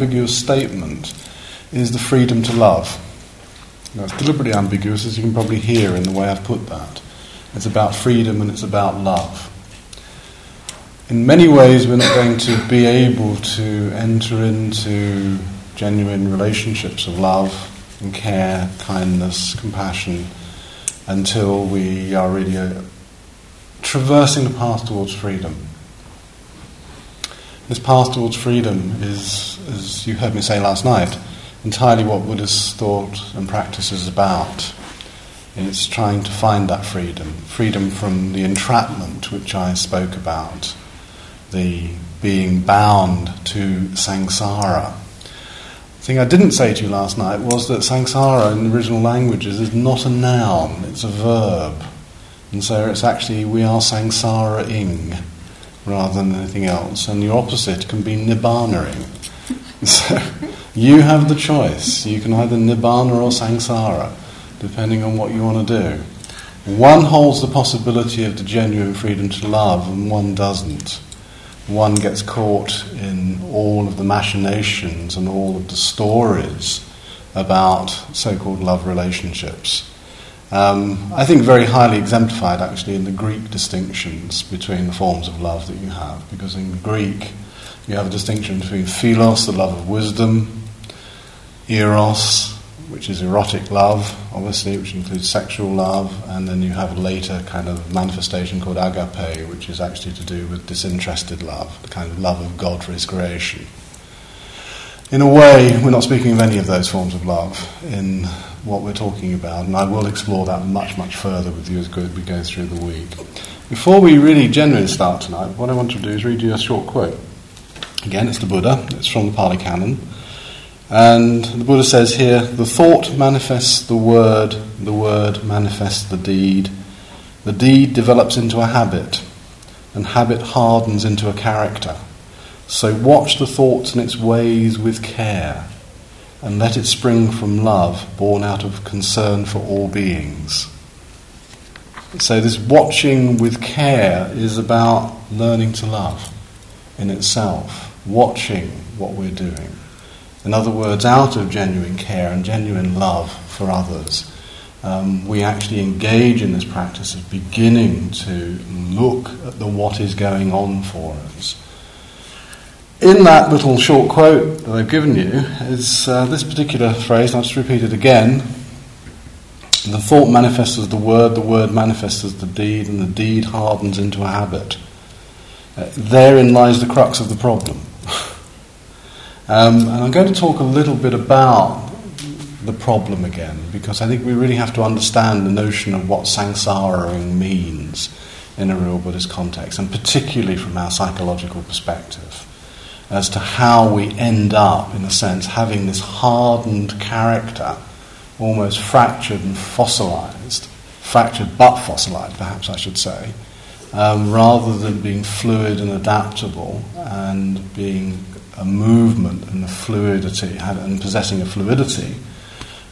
ambiguous statement is the freedom to love. Now, it's deliberately ambiguous, as you can probably hear in the way I've put that. It's about freedom and it's about love. In many ways, we're not going to be able to enter into genuine relationships of love and care, kindness, compassion, until we are really uh, traversing the path towards freedom. This path towards freedom is, as you heard me say last night, entirely what Buddhist thought and practice is about. It's trying to find that freedom, freedom from the entrapment which I spoke about, the being bound to samsara. The thing I didn't say to you last night was that samsara in the original languages is not a noun, it's a verb. And so it's actually, we are samsara-ing rather than anything else. And the opposite can be nibbana-ing. So you have the choice. You can either nibbana or samsara, depending on what you want to do. One holds the possibility of the genuine freedom to love, and one doesn't. One gets caught in all of the machinations and all of the stories about so called love relationships. Um, I think very highly exemplified actually in the Greek distinctions between the forms of love that you have, because in Greek you have a distinction between philos, the love of wisdom, eros, which is erotic love, obviously, which includes sexual love, and then you have a later kind of manifestation called agape, which is actually to do with disinterested love, the kind of love of God for His creation. In a way, we're not speaking of any of those forms of love in what we're talking about, and I will explore that much, much further with you as we go through the week. Before we really generally start tonight, what I want to do is read you a short quote. Again, it's the Buddha, it's from the Pali Canon. And the Buddha says here the thought manifests the word, the word manifests the deed, the deed develops into a habit, and habit hardens into a character. So watch the thoughts and its ways with care, and let it spring from love, born out of concern for all beings. So, this watching with care is about learning to love in itself watching what we're doing. In other words, out of genuine care and genuine love for others, um, we actually engage in this practice of beginning to look at the what is going on for us. In that little short quote that I've given you is uh, this particular phrase, I'll just repeat it again. The thought manifests as the word, the word manifests as the deed, and the deed hardens into a habit. Uh, therein lies the crux of the problem. Um, and I'm going to talk a little bit about the problem again, because I think we really have to understand the notion of what samsaraing means in a real Buddhist context, and particularly from our psychological perspective, as to how we end up, in a sense, having this hardened character, almost fractured and fossilized, fractured but fossilized, perhaps I should say, um, rather than being fluid and adaptable and being a movement and a fluidity, and possessing a fluidity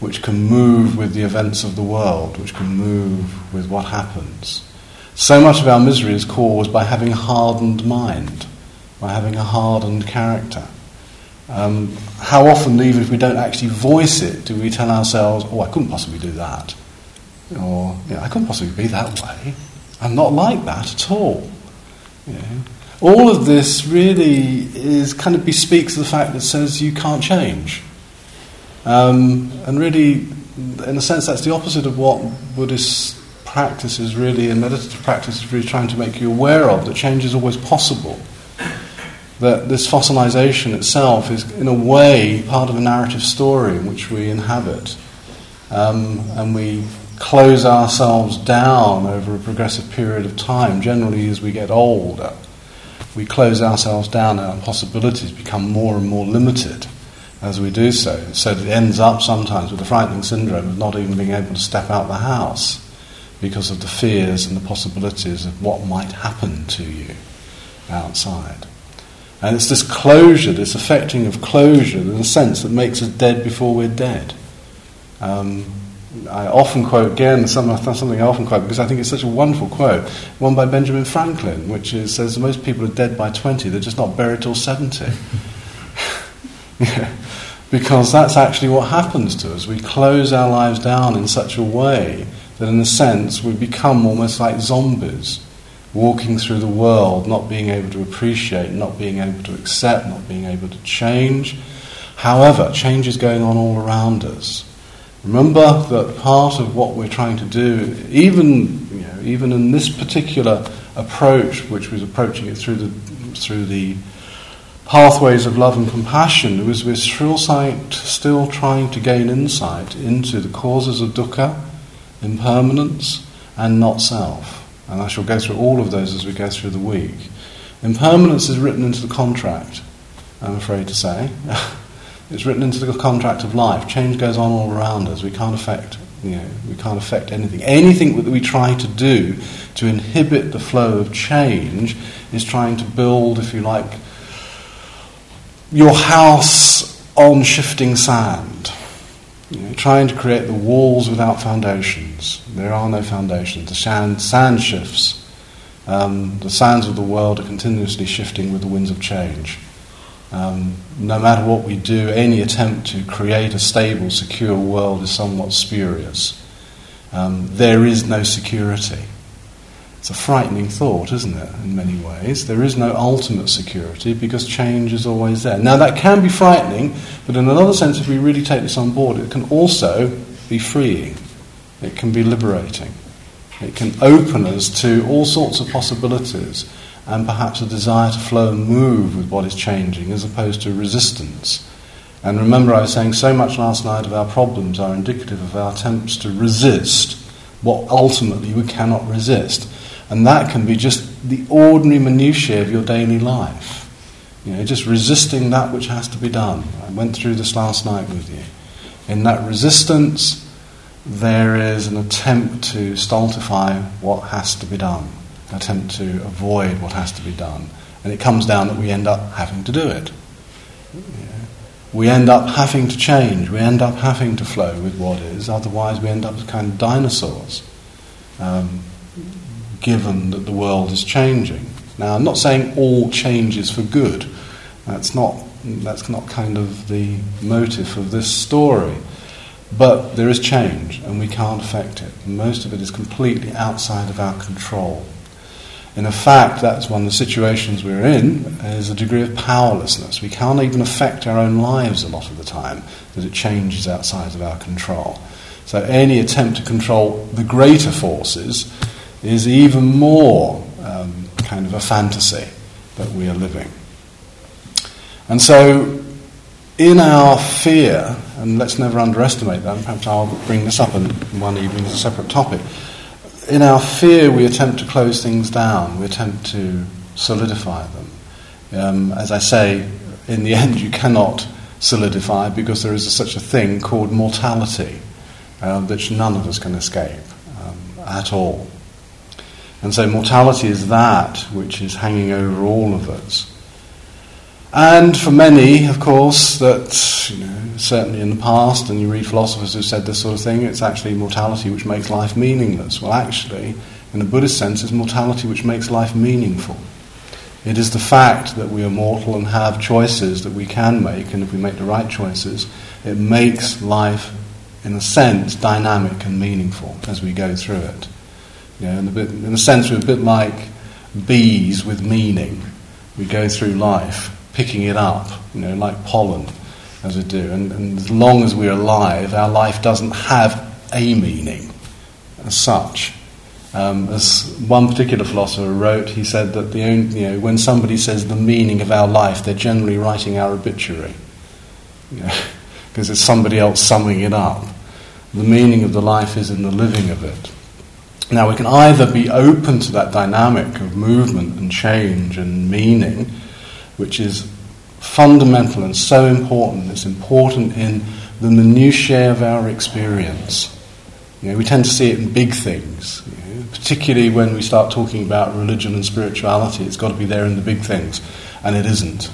which can move with the events of the world, which can move with what happens. So much of our misery is caused by having a hardened mind, by having a hardened character. Um, how often, even if we don't actually voice it, do we tell ourselves, oh, I couldn't possibly do that? Or, you know, I couldn't possibly be that way. I'm not like that at all. You know? All of this really is kind of bespeaks the fact that says you can't change. Um, and really, in a sense, that's the opposite of what Buddhist practice is really, and meditative practice is really trying to make you aware of, that change is always possible. That this fossilization itself is, in a way, part of a narrative story in which we inhabit. Um, and we close ourselves down over a progressive period of time, generally as we get older we close ourselves down and our possibilities become more and more limited as we do so. So it ends up sometimes with a frightening syndrome of not even being able to step out the house because of the fears and the possibilities of what might happen to you outside. And it's this closure, this affecting of closure, in a sense that makes us dead before we're dead. Um, I often quote again something I often quote because I think it's such a wonderful quote, one by Benjamin Franklin, which is, says most people are dead by 20, they're just not buried till 70. because that's actually what happens to us. We close our lives down in such a way that, in a sense, we become almost like zombies, walking through the world, not being able to appreciate, not being able to accept, not being able to change. However, change is going on all around us. Remember that part of what we're trying to do, even you know, even in this particular approach, which was approaching it through the through the pathways of love and compassion, was we're still, still trying to gain insight into the causes of dukkha, impermanence, and not self. And I shall go through all of those as we go through the week. Impermanence is written into the contract, I'm afraid to say. it's written into the contract of life. Change goes on all around us. We can't affect, you know, we can't affect anything. Anything that we try to do to inhibit the flow of change is trying to build, if you like, your house on shifting sand. You know, trying to create the walls without foundations. There are no foundations. The sand, sand shifts. Um, the sands of the world are continuously shifting with the winds of change. Um, no matter what we do, any attempt to create a stable, secure world is somewhat spurious. Um, there is no security. It's a frightening thought, isn't it, in many ways? There is no ultimate security because change is always there. Now, that can be frightening, but in another sense, if we really take this on board, it can also be freeing. It can be liberating. It can open us to all sorts of possibilities and perhaps a desire to flow and move with what is changing as opposed to resistance. And remember, I was saying so much last night of our problems are indicative of our attempts to resist what ultimately we cannot resist. And that can be just the ordinary minutiae of your daily life. You know, just resisting that which has to be done. I went through this last night with you. In that resistance, there is an attempt to stultify what has to be done, attempt to avoid what has to be done. And it comes down that we end up having to do it. We end up having to change, we end up having to flow with what is, otherwise, we end up as kind of dinosaurs. Um, given that the world is changing. Now, I'm not saying all change is for good. That's not, that's not kind of the motive of this story. But there is change, and we can't affect it. Most of it is completely outside of our control. In fact, that's one of the situations we're in, is a degree of powerlessness. We can't even affect our own lives a lot of the time, that it changes outside of our control. So any attempt to control the greater forces is even more um, kind of a fantasy that we are living. And so, in our fear, and let's never underestimate that, and perhaps I'll bring this up in one evening as a separate topic. In our fear, we attempt to close things down, we attempt to solidify them. Um, as I say, in the end, you cannot solidify because there is a, such a thing called mortality, uh, which none of us can escape um, at all. And so mortality is that which is hanging over all of us. And for many, of course, that you know, certainly in the past, and you read philosophers who said this sort of thing, it's actually mortality which makes life meaningless. Well, actually, in a Buddhist sense, it's mortality which makes life meaningful. It is the fact that we are mortal and have choices that we can make, and if we make the right choices, it makes life, in a sense, dynamic and meaningful as we go through it. You know, in, a bit, in a sense, we're a bit like bees with meaning. We go through life picking it up, you know, like pollen, as we do. And, and as long as we're alive, our life doesn't have a meaning as such. Um, as one particular philosopher wrote, he said that the only, you know, when somebody says the meaning of our life, they're generally writing our obituary. You know, because it's somebody else summing it up. The meaning of the life is in the living of it. Now, we can either be open to that dynamic of movement and change and meaning, which is fundamental and so important. It's important in the minutiae of our experience. You know, we tend to see it in big things, you know, particularly when we start talking about religion and spirituality. It's got to be there in the big things, and it isn't.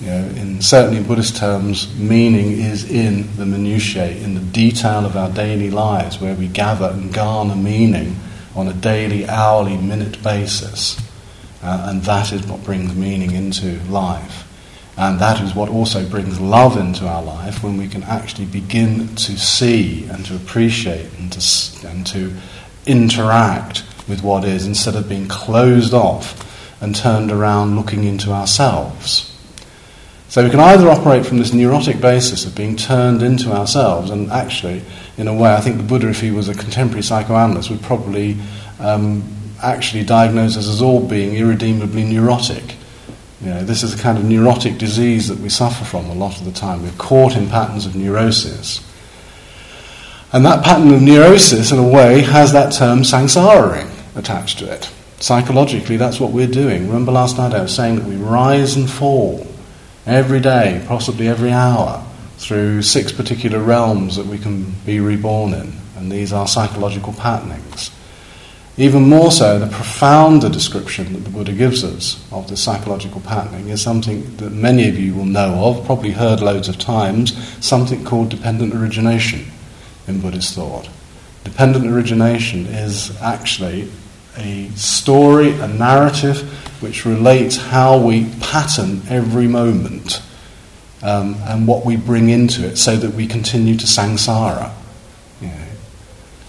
You know, in, certainly in Buddhist terms, meaning is in the minutiae, in the detail of our daily lives, where we gather and garner meaning on a daily, hourly, minute basis. Uh, and that is what brings meaning into life. And that is what also brings love into our life when we can actually begin to see and to appreciate and to, and to interact with what is instead of being closed off and turned around looking into ourselves. So we can either operate from this neurotic basis of being turned into ourselves, and actually, in a way, I think the Buddha, if he was a contemporary psychoanalyst, would probably um, actually diagnose us as all being irredeemably neurotic. You know, this is a kind of neurotic disease that we suffer from a lot of the time. We're caught in patterns of neurosis. And that pattern of neurosis, in a way, has that term samsara attached to it. Psychologically, that's what we're doing. Remember last night I was saying that we rise and fall every day, possibly every hour, through six particular realms that we can be reborn in. And these are psychological patternings. Even more so, the profounder description that the Buddha gives us of the psychological patterning is something that many of you will know of, probably heard loads of times, something called dependent origination in Buddhist thought. Dependent origination is actually a story, a narrative which relates how we pattern every moment um, and what we bring into it so that we continue to samsara. You know.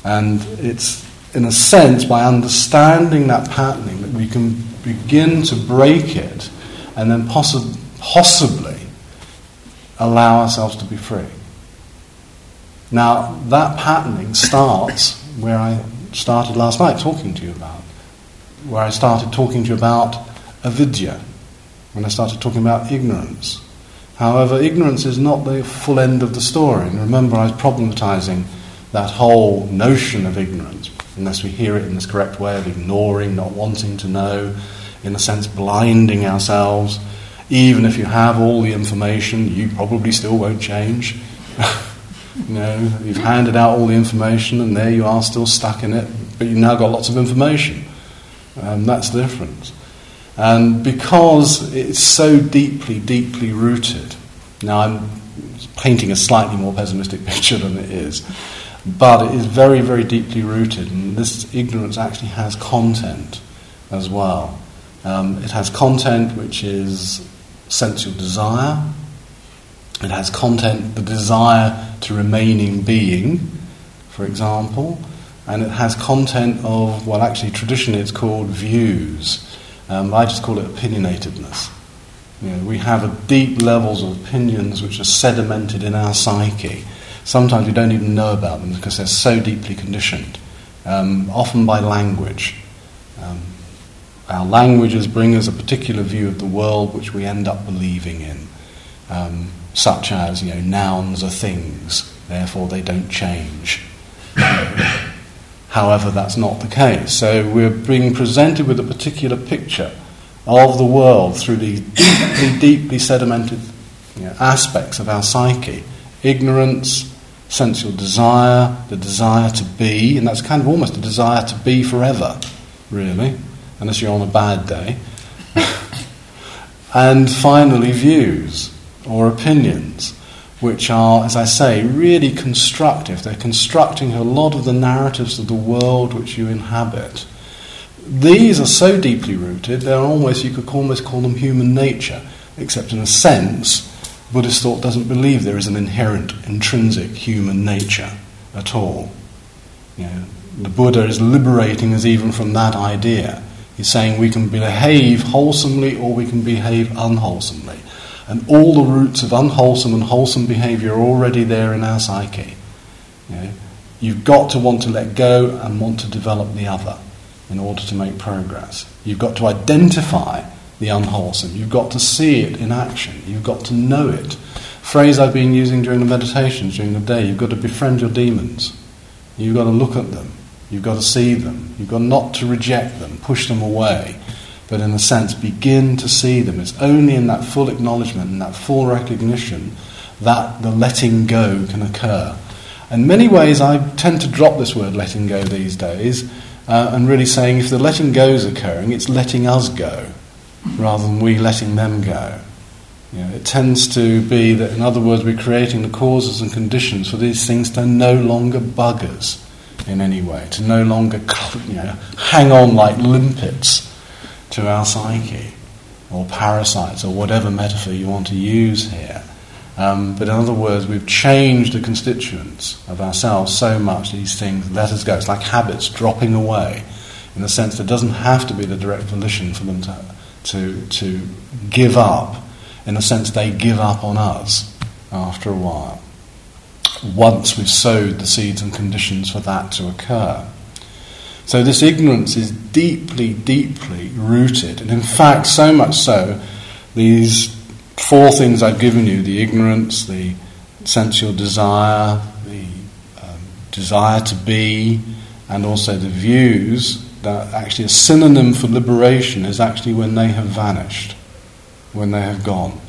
And it's, in a sense, by understanding that patterning that we can begin to break it and then possi- possibly allow ourselves to be free. Now, that patterning starts where I started last night talking to you about, where I started talking to you about avidya, when I started talking about ignorance. However, ignorance is not the full end of the story. And remember, I was problematizing that whole notion of ignorance, unless we hear it in this correct way of ignoring, not wanting to know, in a sense, blinding ourselves. Even if you have all the information, you probably still won't change. You know, you've handed out all the information, and there you are, still stuck in it, but you've now got lots of information. Um, that's the difference. And because it's so deeply, deeply rooted, now I'm painting a slightly more pessimistic picture than it is, but it is very, very deeply rooted, and this ignorance actually has content as well. Um, it has content which is sensual desire, it has content, the desire to remain in being, for example, and it has content of, well, actually, traditionally it's called views. Um, I just call it opinionatedness. You know, we have deep levels of opinions which are sedimented in our psyche. Sometimes we don't even know about them because they're so deeply conditioned, um, often by language. Um, our languages bring us a particular view of the world which we end up believing in. Um, such as, you know, nouns are things, therefore they don't change. However, that's not the case. So we're being presented with a particular picture of the world through these deeply, deeply sedimented you know, aspects of our psyche ignorance, sensual desire, the desire to be, and that's kind of almost a desire to be forever, really, unless you're on a bad day. and finally, views or opinions, which are, as I say, really constructive. They're constructing a lot of the narratives of the world which you inhabit. These are so deeply rooted, they're almost, you could almost call them human nature, except in a sense, Buddhist thought doesn't believe there is an inherent, intrinsic human nature at all. You know, the Buddha is liberating us even from that idea. He's saying we can behave wholesomely or we can behave unwholesomely. And all the roots of unwholesome and wholesome behavior are already there in our psyche. You know, you've got to want to let go and want to develop the other in order to make progress. You've got to identify the unwholesome. You've got to see it in action. You've got to know it. Phrase I've been using during the meditations during the day. You've got to befriend your demons. You've got to look at them. You've got to see them. You've got not to reject them, push them away but in a sense begin to see them. It's only in that full acknowledgement and that full recognition that the letting go can occur. In many ways, I tend to drop this word letting go these days uh, and really saying if the letting go is occurring, it's letting us go rather than we letting them go. You know, it tends to be that, in other words, we're creating the causes and conditions for these things to no longer bug us in any way, to no longer you know, hang on like limpets to our psyche. or parasites or whatever metaphor you want to use here. Um, but in other words, we've changed the constituents of ourselves so much these things let us go. It's like habits dropping away in the sense that it doesn't have to be the direct volition for them to, to, to give up. In a sense they give up on us after a while. Once we've sowed the seeds and conditions for that to occur. So this ignorance is deeply, deeply rooted. And in fact, so much so, these four things I've given you the ignorance, the sensual desire, the um, desire to be, and also the views that actually a synonym for liberation is actually when they have vanished, when they have gone,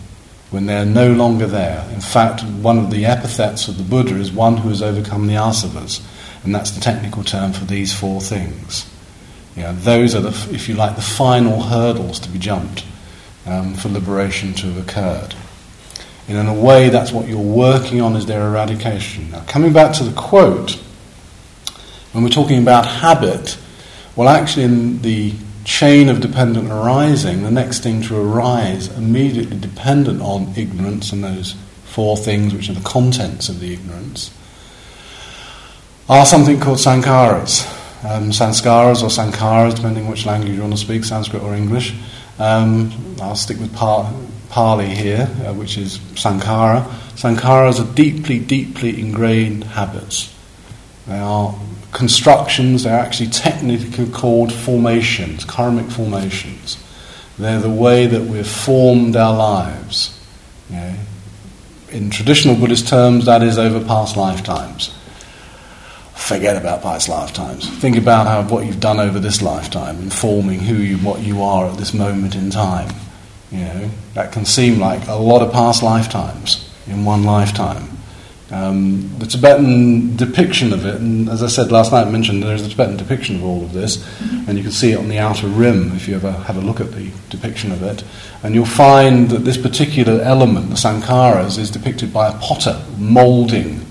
when they are no longer there. In fact, one of the epithets of the Buddha is one who has overcome the asavas, and that's the technical term for these four things. You know, those are, the, if you like, the final hurdles to be jumped um, for liberation to have occurred. And in a way, that's what you're working on is their eradication. Now, coming back to the quote, when we're talking about habit, well, actually, in the chain of dependent arising, the next thing to arise, immediately dependent on ignorance and those four things which are the contents of the ignorance, are something called sankharas. Um, sanskaras or sankharas, depending which language you want to speak, Sanskrit or English. Um, I'll stick with pa- Pali here, uh, which is Sankhara. Sankharas are deeply, deeply ingrained habits. They are constructions, they're actually technically called formations, karmic formations. They're the way that we've formed our lives. Know, in traditional Buddhist terms, that is over past lifetimes forget about past lifetimes. Think about how, what you've done over this lifetime, informing who you, what you are at this moment in time. You know, that can seem like a lot of past lifetimes in one lifetime. Um, the Tibetan depiction of it, and as I said last night, I mentioned there's a Tibetan depiction of all of this, and you can see it on the outer rim if you ever have a look at the depiction of it. And you'll find that this particular element, the sankharas, is depicted by a potter moulding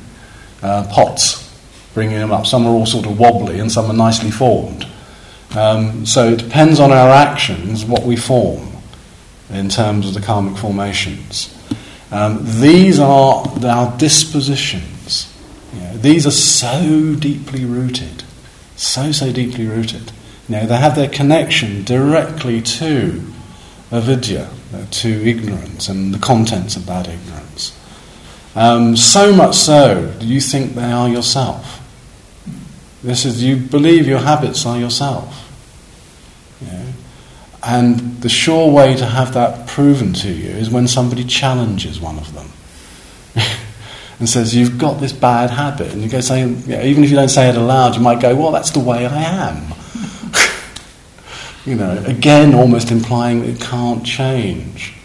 uh, pots bringing them up. Some are all sort of wobbly and some are nicely formed. Um, so it depends on our actions what we form in terms of the karmic formations. Um, these are our dispositions. These are so deeply rooted, so, so deeply rooted. Know, they have their connection directly to avidya, uh, to ignorance and the contents of that ignorance. Um, so much so, you think they are yourself? This is you believe your habits are yourself. And the sure way to have that proven to you is when somebody challenges one of them and says, You've got this bad habit. And you go saying, even if you don't say it aloud, you might go, Well, that's the way I am. you know, again, almost implying it can't change.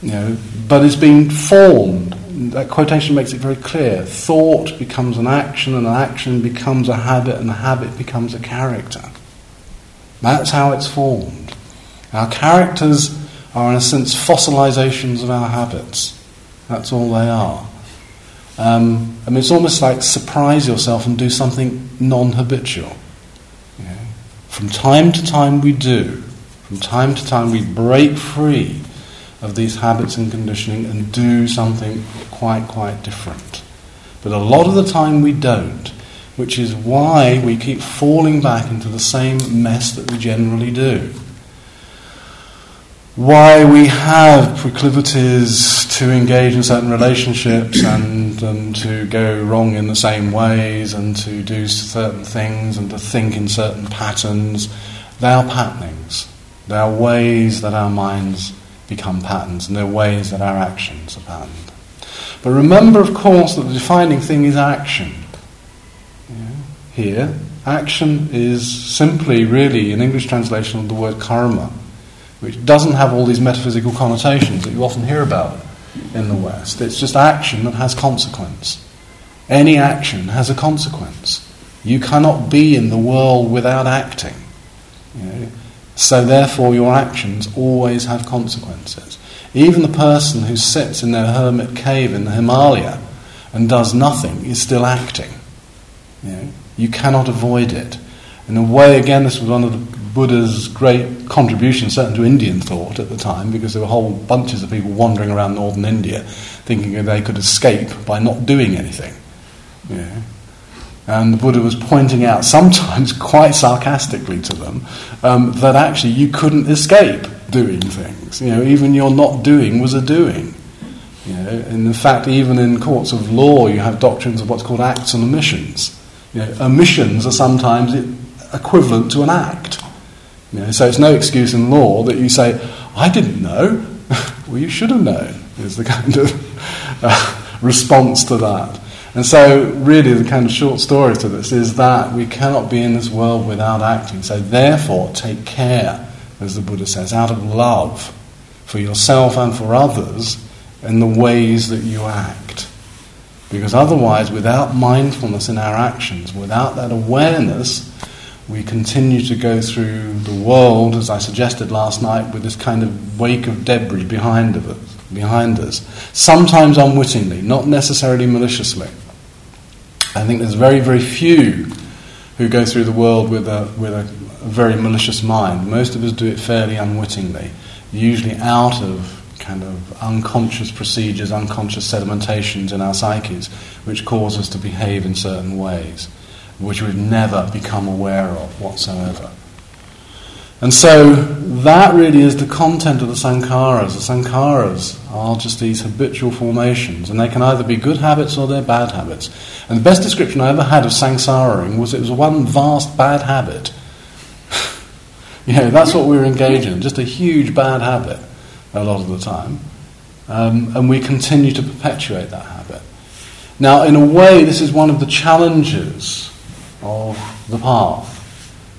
You know, but it's been formed that quotation makes it very clear. Thought becomes an action, and an action becomes a habit, and a habit becomes a character. That's how it's formed. Our characters are, in a sense, fossilizations of our habits. That's all they are. Um, I mean, it's almost like surprise yourself and do something non habitual. From time to time, we do. From time to time, we break free of these habits and conditioning and do something quite, quite different. But a lot of the time we don't, which is why we keep falling back into the same mess that we generally do. Why we have proclivities to engage in certain relationships and, and to go wrong in the same ways and to do certain things and to think in certain patterns. They are patternings. They are ways that our minds become patterns, and they're ways that our actions are patterned. But remember, of course, that the defining thing is action. Yeah. Here, action is simply, really, an English translation of the word karma, which doesn't have all these metaphysical connotations that you often hear about in the West. It's just action that has consequence. Any action has a consequence. You cannot be in the world without acting. You know, so, therefore, your actions always have consequences. Even the person who sits in their hermit cave in the Himalaya and does nothing is still acting. You, know, you cannot avoid it. In a way, again, this was one of the Buddha's great contribution, certainly to Indian thought at the time, because there were whole bunches of people wandering around northern India thinking they could escape by not doing anything. Know? And the Buddha was pointing out, sometimes quite sarcastically to them, um, that actually you couldn't escape doing things. You know, even your not doing was a doing. You know, and in fact, even in courts of law, you have doctrines of what's called acts and omissions. You know, omissions are sometimes equivalent to an act. You know, so it's no excuse in law that you say, I didn't know. well, you should have known, is the kind of uh, response to that. And so, really, the kind of short story to this is that we cannot be in this world without acting. So, therefore, take care, as the Buddha says, out of love for yourself and for others in the ways that you act. Because otherwise, without mindfulness in our actions, without that awareness, we continue to go through the world, as I suggested last night, with this kind of wake of debris behind of us, behind us. Sometimes unwittingly, not necessarily maliciously. I think there's very, very few who go through the world with a, with a very malicious mind. Most of us do it fairly unwittingly, usually out of kind of unconscious procedures, unconscious sedimentations in our psyches, which cause us to behave in certain ways which we've never become aware of whatsoever. And so that really is the content of the sankharas. The sankharas are just these habitual formations, and they can either be good habits or they're bad habits. And the best description I ever had of samsaraing was it was one vast bad habit. you know, that's what we were engaged in, just a huge bad habit a lot of the time. Um, and we continue to perpetuate that habit. Now, in a way, this is one of the challenges of the path.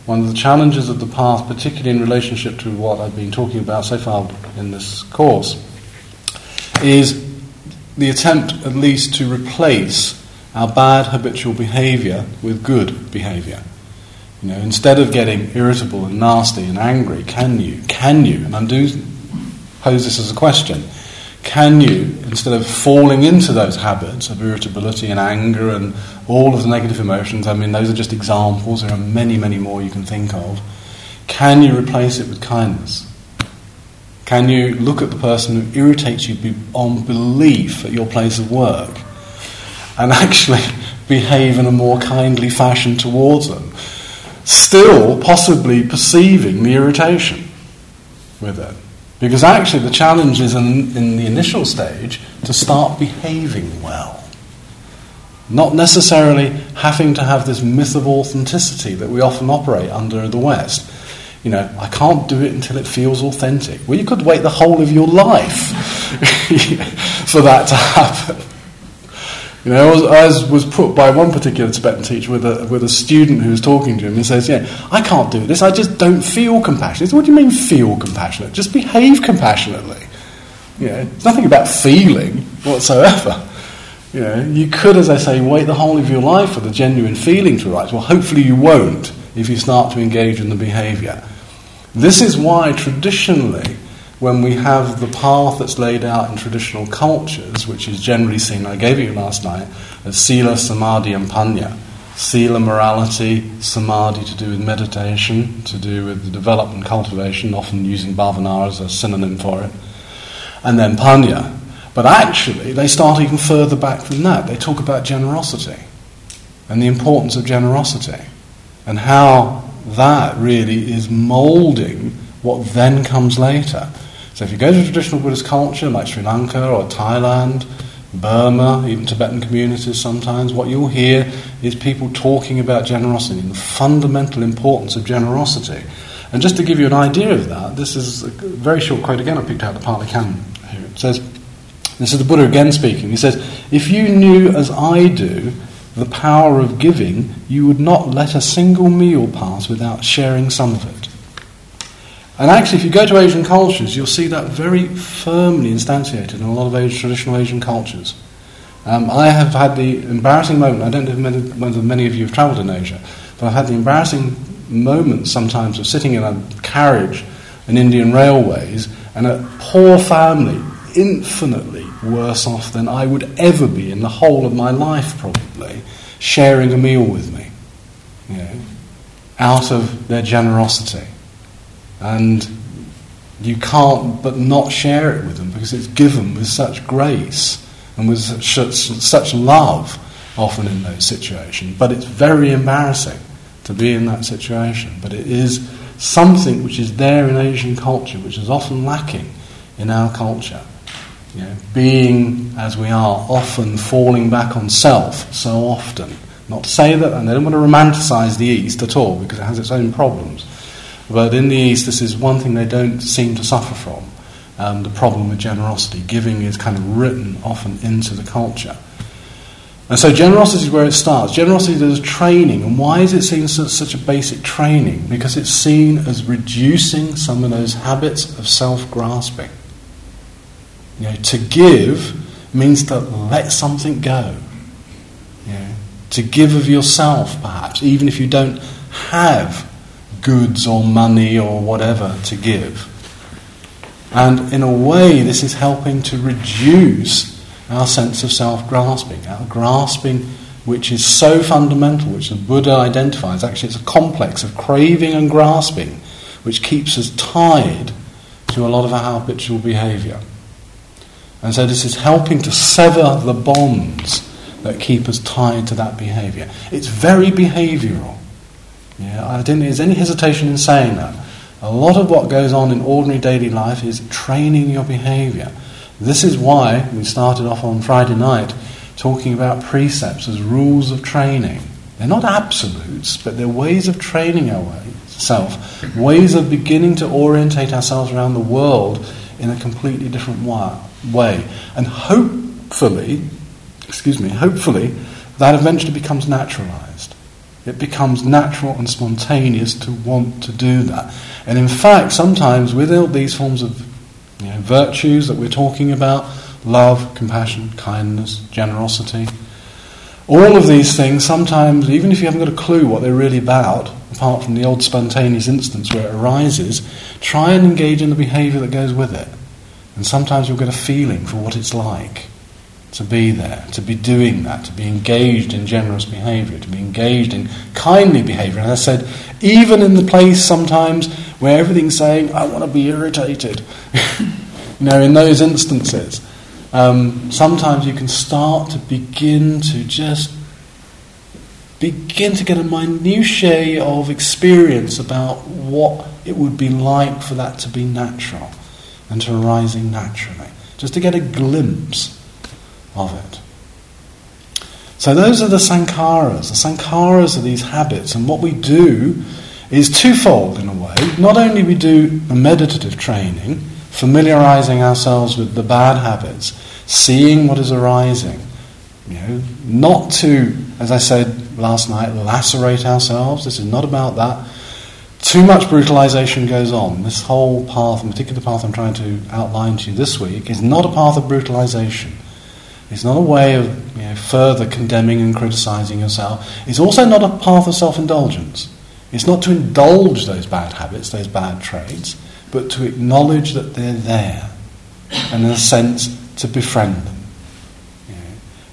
One of the challenges of the path, particularly in relationship to what I've been talking about so far in this course, is the attempt at least to replace our bad habitual behavior with good behavior. You know, instead of getting irritable and nasty and angry, can you, can you, and I do pose this as a question, can you, instead of falling into those habits of irritability and anger and all of the negative emotions, I mean, those are just examples, there are many, many more you can think of, can you replace it with kindness? Can you look at the person who irritates you on belief at your place of work and actually behave in a more kindly fashion towards them? Still, possibly perceiving the irritation with it. Because actually, the challenge is in, in the initial stage to start behaving well. Not necessarily having to have this myth of authenticity that we often operate under in the West. You know, I can't do it until it feels authentic. Well, you could wait the whole of your life for that to happen. You know, as was put by one particular Tibetan teacher with a, with a student who was talking to him, he says, Yeah, I can't do this, I just don't feel compassionate. Said, what do you mean, feel compassionate? Just behave compassionately. You know, it's nothing about feeling whatsoever. You know, you could, as I say, wait the whole of your life for the genuine feeling to arise. Well, hopefully you won't if you start to engage in the behavior. This is why traditionally when we have the path that's laid out in traditional cultures, which is generally seen, I gave you last night, as sila, samadhi, and panya. Sila, morality, samadhi to do with meditation, to do with the development cultivation, often using bhavana as a synonym for it, and then panya. But actually, they start even further back than that. They talk about generosity and the importance of generosity and how that really is moulding what then comes later. So if you go to traditional Buddhist culture like Sri Lanka or Thailand, Burma, even Tibetan communities sometimes, what you'll hear is people talking about generosity and the fundamental importance of generosity. And just to give you an idea of that, this is a very short quote again I picked out the Pali Canon here. It says, this is the Buddha again speaking. He says, If you knew as I do the power of giving, you would not let a single meal pass without sharing some of it. And actually, if you go to Asian cultures, you'll see that very firmly instantiated in a lot of Asian, traditional Asian cultures. Um, I have had the embarrassing moment, I don't know whether many of you have travelled in Asia, but I've had the embarrassing moment sometimes of sitting in a carriage in Indian railways and a poor family, infinitely worse off than I would ever be in the whole of my life, probably, sharing a meal with me, you know, out of their generosity And you can't but not share it with them because it's given with such grace and with such, such love often in those situations. But it's very embarrassing to be in that situation. But it is something which is there in Asian culture, which is often lacking in our culture. You know, being as we are, often falling back on self so often. Not to say that, and I don't want to romanticize the East at all because it has its own problems. But in the East, this is one thing they don't seem to suffer from um, the problem with generosity. Giving is kind of written often into the culture. And so generosity is where it starts. Generosity is training. And why is it seen as such a basic training? Because it's seen as reducing some of those habits of self grasping. You know, to give means to let something go. You know, to give of yourself, perhaps, even if you don't have goods or money or whatever to give. And in a way, this is helping to reduce our sense of self grasping, our grasping which is so fundamental, which the Buddha identifies. Actually, it's a complex of craving and grasping which keeps us tied to a lot of our habitual behavior. And so, this is helping to sever the bonds that keep us tied to that behavior. It's very behavioral. Yeah, I didn't there's any hesitation in saying that. A lot of what goes on in ordinary daily life is training your behavior. This is why we started off on Friday night talking about precepts as rules of training. They're not absolutes, but they're ways of training ourselves, ways of beginning to orientate ourselves around the world in a completely different way. And hopefully, excuse me, hopefully, that eventually becomes naturalized. It becomes natural and spontaneous to want to do that. And in fact, sometimes with these forms of you know, virtues that we're talking about love, compassion, kindness, generosity. All of these things, sometimes, even if you haven't got a clue what they're really about, apart from the old spontaneous instance where it arises, try and engage in the behaviour that goes with it. And sometimes you'll get a feeling for what it's like to be there, to be doing that, to be engaged in generous behaviour, to be engaged in kindly behaviour. And I said, even in the place sometimes where everything's saying, I want to be irritated. you know, in those instances, um, sometimes you can start to begin to just begin to get a minutiae of experience about what it would be like for that to be natural and to arising naturally. Just to get a glimpse of it. So those are the sankharas. The sankharas are these habits, and what we do is twofold in a way. Not only we do a meditative training, familiarizing ourselves with the bad habits, seeing what is arising, you know, not to, as I said last night, lacerate ourselves. This is not about that. Too much brutalization goes on. This whole path, in particular the path I'm trying to outline to you this week, is not a path of brutalization. It's not a way of you know, further condemning and criticizing yourself. It's also not a path of self indulgence. It's not to indulge those bad habits, those bad traits, but to acknowledge that they're there and, in a sense, to befriend them.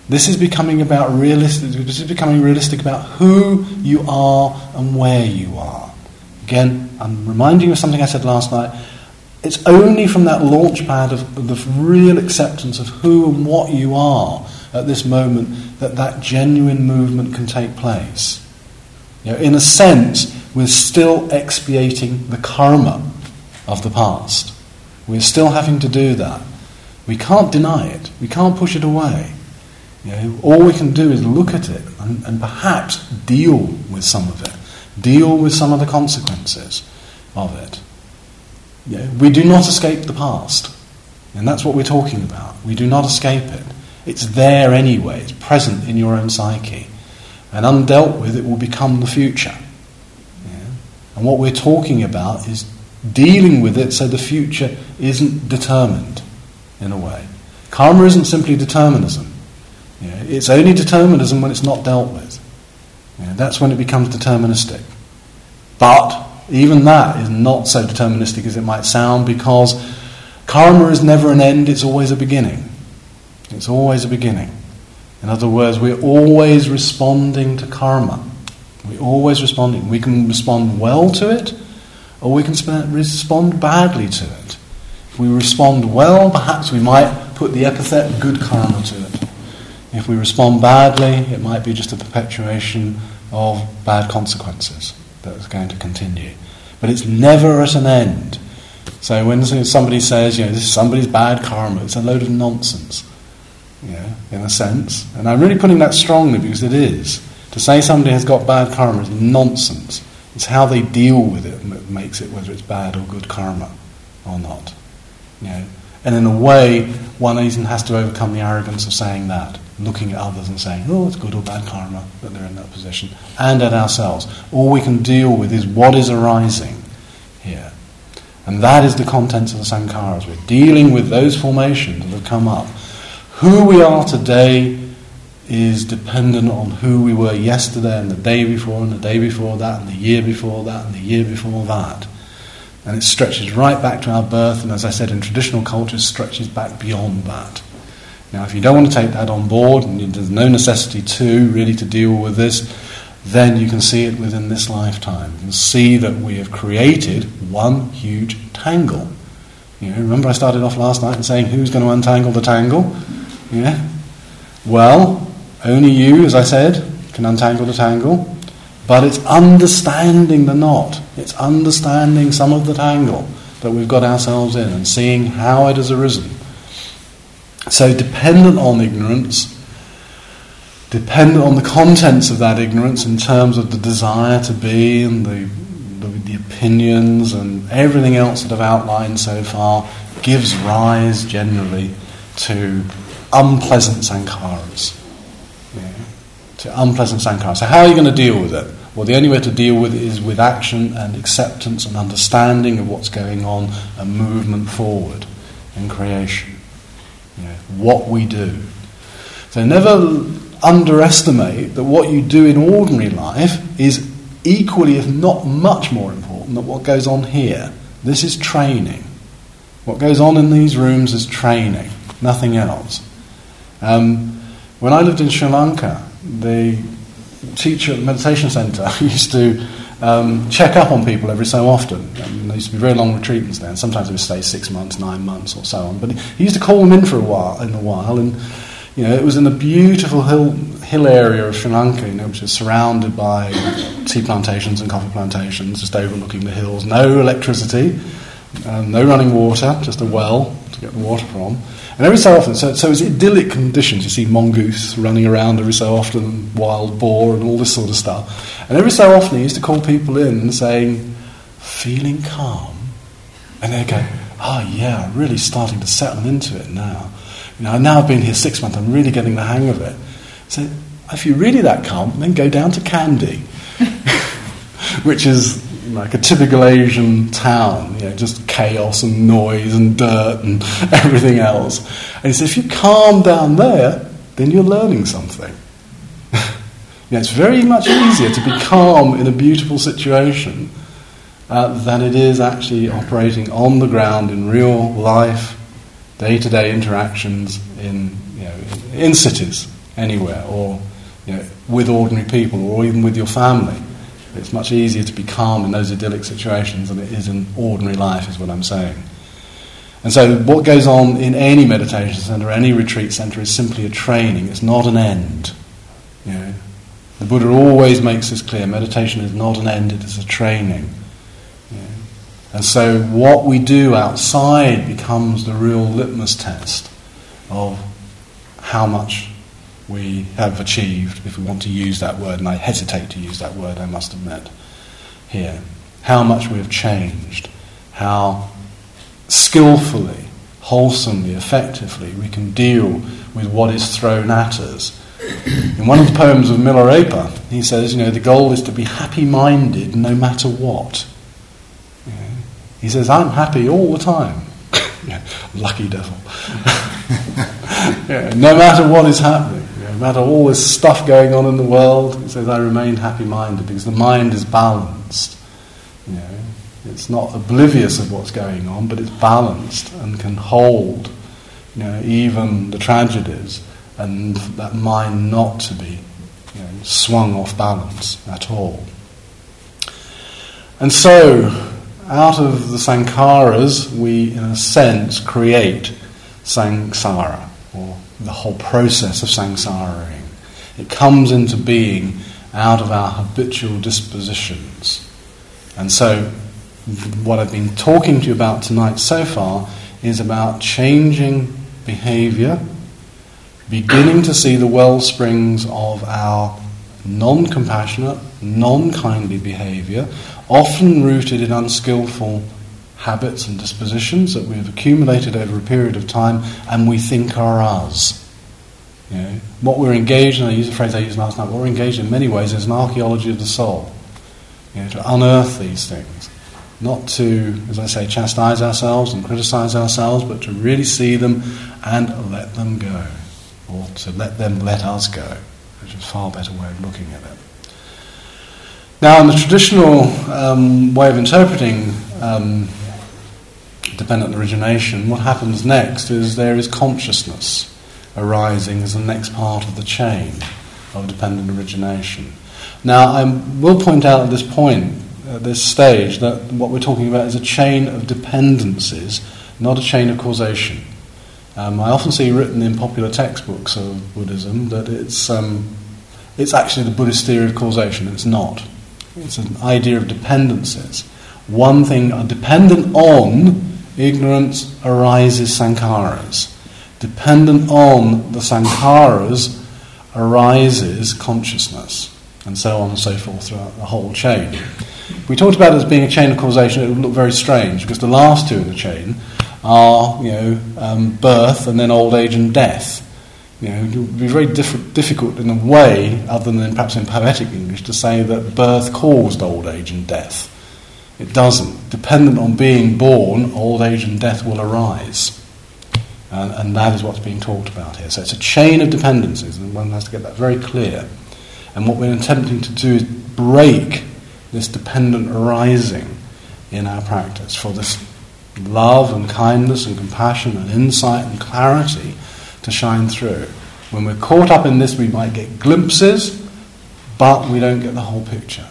This is becoming about realistic. This is becoming realistic about who you are and where you are. Again, I'm reminding you of something I said last night. It's only from that launch pad of, the real acceptance of who and what you are at this moment that that genuine movement can take place. You know, in a sense, we're still expiating the karma of the past. We're still having to do that. We can't deny it. We can't push it away. You know, all we can do is look at it and, and perhaps deal with some of it, deal with some of the consequences of it. You know, we do not escape the past, and that's what we're talking about. We do not escape it. It's there anyway. It's present in your own psyche and undealt with, it will become the future. Yeah? And what we're talking about is dealing with it so the future isn't determined in a way. Karma isn't simply determinism. It's only determinism when it's not dealt with. That's when it becomes deterministic. But even that is not so deterministic as it might sound because karma is never an end, it's always a beginning. It's always a beginning. In other words, we're always responding to karma. We're always responding. We can respond well to it, or we can sp- respond badly to it. If we respond well, perhaps we might put the epithet good karma to it. If we respond badly, it might be just a perpetuation of bad consequences that is going to continue. But it's never at an end. So when somebody says, you know, this is somebody's bad karma, it's a load of nonsense, know, in a sense. And I'm really putting that strongly because it is. To say somebody has got bad karma is nonsense. It's how they deal with it that makes it whether it's bad or good karma or not. You know? And in a way, one even has to overcome the arrogance of saying that, looking at others and saying, oh, it's good or bad karma that they're in that position, and at ourselves. All we can deal with is what is arising here. And that is the contents of the sankharas. We're dealing with those formations that have come up. Who we are today is dependent on who we were yesterday and the day before and the day before that and the year before that and the year before that. And it stretches right back to our birth, and as I said, in traditional cultures, stretches back beyond that. Now, if you don't want to take that on board, and there's no necessity to really to deal with this, then you can see it within this lifetime. You can see that we have created one huge tangle. You know, remember I started off last night and saying who's going to untangle the tangle? Yeah. Well, only you, as I said, can untangle the tangle. But it's understanding the knot. It's understanding some of the tangle that we've got ourselves in and seeing how it has arisen. So, dependent on ignorance, dependent on the contents of that ignorance in terms of the desire to be and the, the, the opinions and everything else that I've outlined so far, gives rise generally to unpleasant sankharas. Yeah, to unpleasant sankharas. So, how are you going to deal with it? Well, the only way to deal with it is with action and acceptance and understanding of what's going on and movement forward in creation. You know, what we do. So never underestimate that what you do in ordinary life is equally, if not much more important than what goes on here. This is training. What goes on in these rooms is training, nothing else. Um, when I lived in Sri Lanka, the teacher at the meditation centre used to um, check up on people every so often. And there used to be very long retreats there, and sometimes they would stay six months, nine months, or so on. But he used to call them in for a while, in a while, and you know, it was in a beautiful hill, hill area of Sri Lanka, you know, which is surrounded by tea plantations and coffee plantations, just overlooking the hills. No electricity, um, no running water, just a well to get the water from. And every so often, so, so it's idyllic conditions. You see mongoose running around every so often, wild boar, and all this sort of stuff. And every so often, he used to call people in saying, feeling calm. And they'd go, oh, yeah, I'm really starting to settle into it now. You know, now I've been here six months, I'm really getting the hang of it. So if you're really that calm, then go down to Kandy, which is like a typical Asian town, you know, just chaos and noise and dirt and everything else. And he said, if you calm down there, then you're learning something. you know, it's very much easier to be calm in a beautiful situation uh, than it is actually operating on the ground in real life, day to day interactions in, you know, in cities, anywhere, or you know, with ordinary people, or even with your family. It's much easier to be calm in those idyllic situations than it is in ordinary life, is what I'm saying. And so, what goes on in any meditation center, any retreat center, is simply a training. It's not an end. You know, the Buddha always makes this clear: meditation is not an end; it is a training. You know. And so, what we do outside becomes the real litmus test of how much we have achieved, if we want to use that word, and I hesitate to use that word, I must admit, here. How much we have changed, how skillfully, wholesomely, effectively we can deal with what is thrown at us. In one of the poems of Milarepa, he says, you know, the goal is to be happy minded no matter what. He says, I'm happy all the time. Lucky devil. yeah, no matter what is happening no matter all this stuff going on in the world, he says, I remain happy minded because the mind is balanced. You know, it's not oblivious of what's going on, but it's balanced and can hold you know, even the tragedies and that mind not to be you know, swung off balance at all. And so, out of the sankharas, we, in a sense, create samsara, or the whole process of samsaraing. It comes into being out of our habitual dispositions. And so, what I've been talking to you about tonight so far is about changing behavior, beginning to see the well springs of our non compassionate, non kindly behavior, often rooted in unskillful habits and dispositions that we have accumulated over a period of time and we think are ours. You know, what we're engaged in, I use a phrase I used last night, what we're engaged in, in many ways is an archaeology of the soul. You know, to unearth these things. Not to, as I say, chastise ourselves and criticize ourselves, but to really see them and let them go. Or to let them let us go, which is a far better way of looking at it. Now, in the traditional um, way of interpreting um, dependent origination, what happens next is there is consciousness arising as the next part of the chain of dependent origination. Now, I will point out at this point, at this stage, that what we're talking about is a chain of dependencies, not a chain of causation. Um, I often see written in popular textbooks of Buddhism that it's, um, it's actually the Buddhist theory of causation. It's not. It's an idea of dependencies. One thing are dependent on ignorance arises sankharas. Dependent on the sankharas arises consciousness, and so on and so forth throughout the whole chain. If we talked about it as being a chain of causation, it would look very strange because the last two in the chain are, you know, um, birth and then old age and death. You know, it would be very diff- difficult in a way, other than perhaps in poetic English, to say that birth caused old age and death. It doesn't. Dependent on being born, old age and death will arise. And, and, that is what's being talked about here. So it's a chain of dependencies, and one has to get that very clear. And what we're attempting to do is break this dependent arising in our practice for this love and kindness and compassion and insight and clarity to shine through. When we're caught up in this, we might get glimpses, but we don't get the whole picture.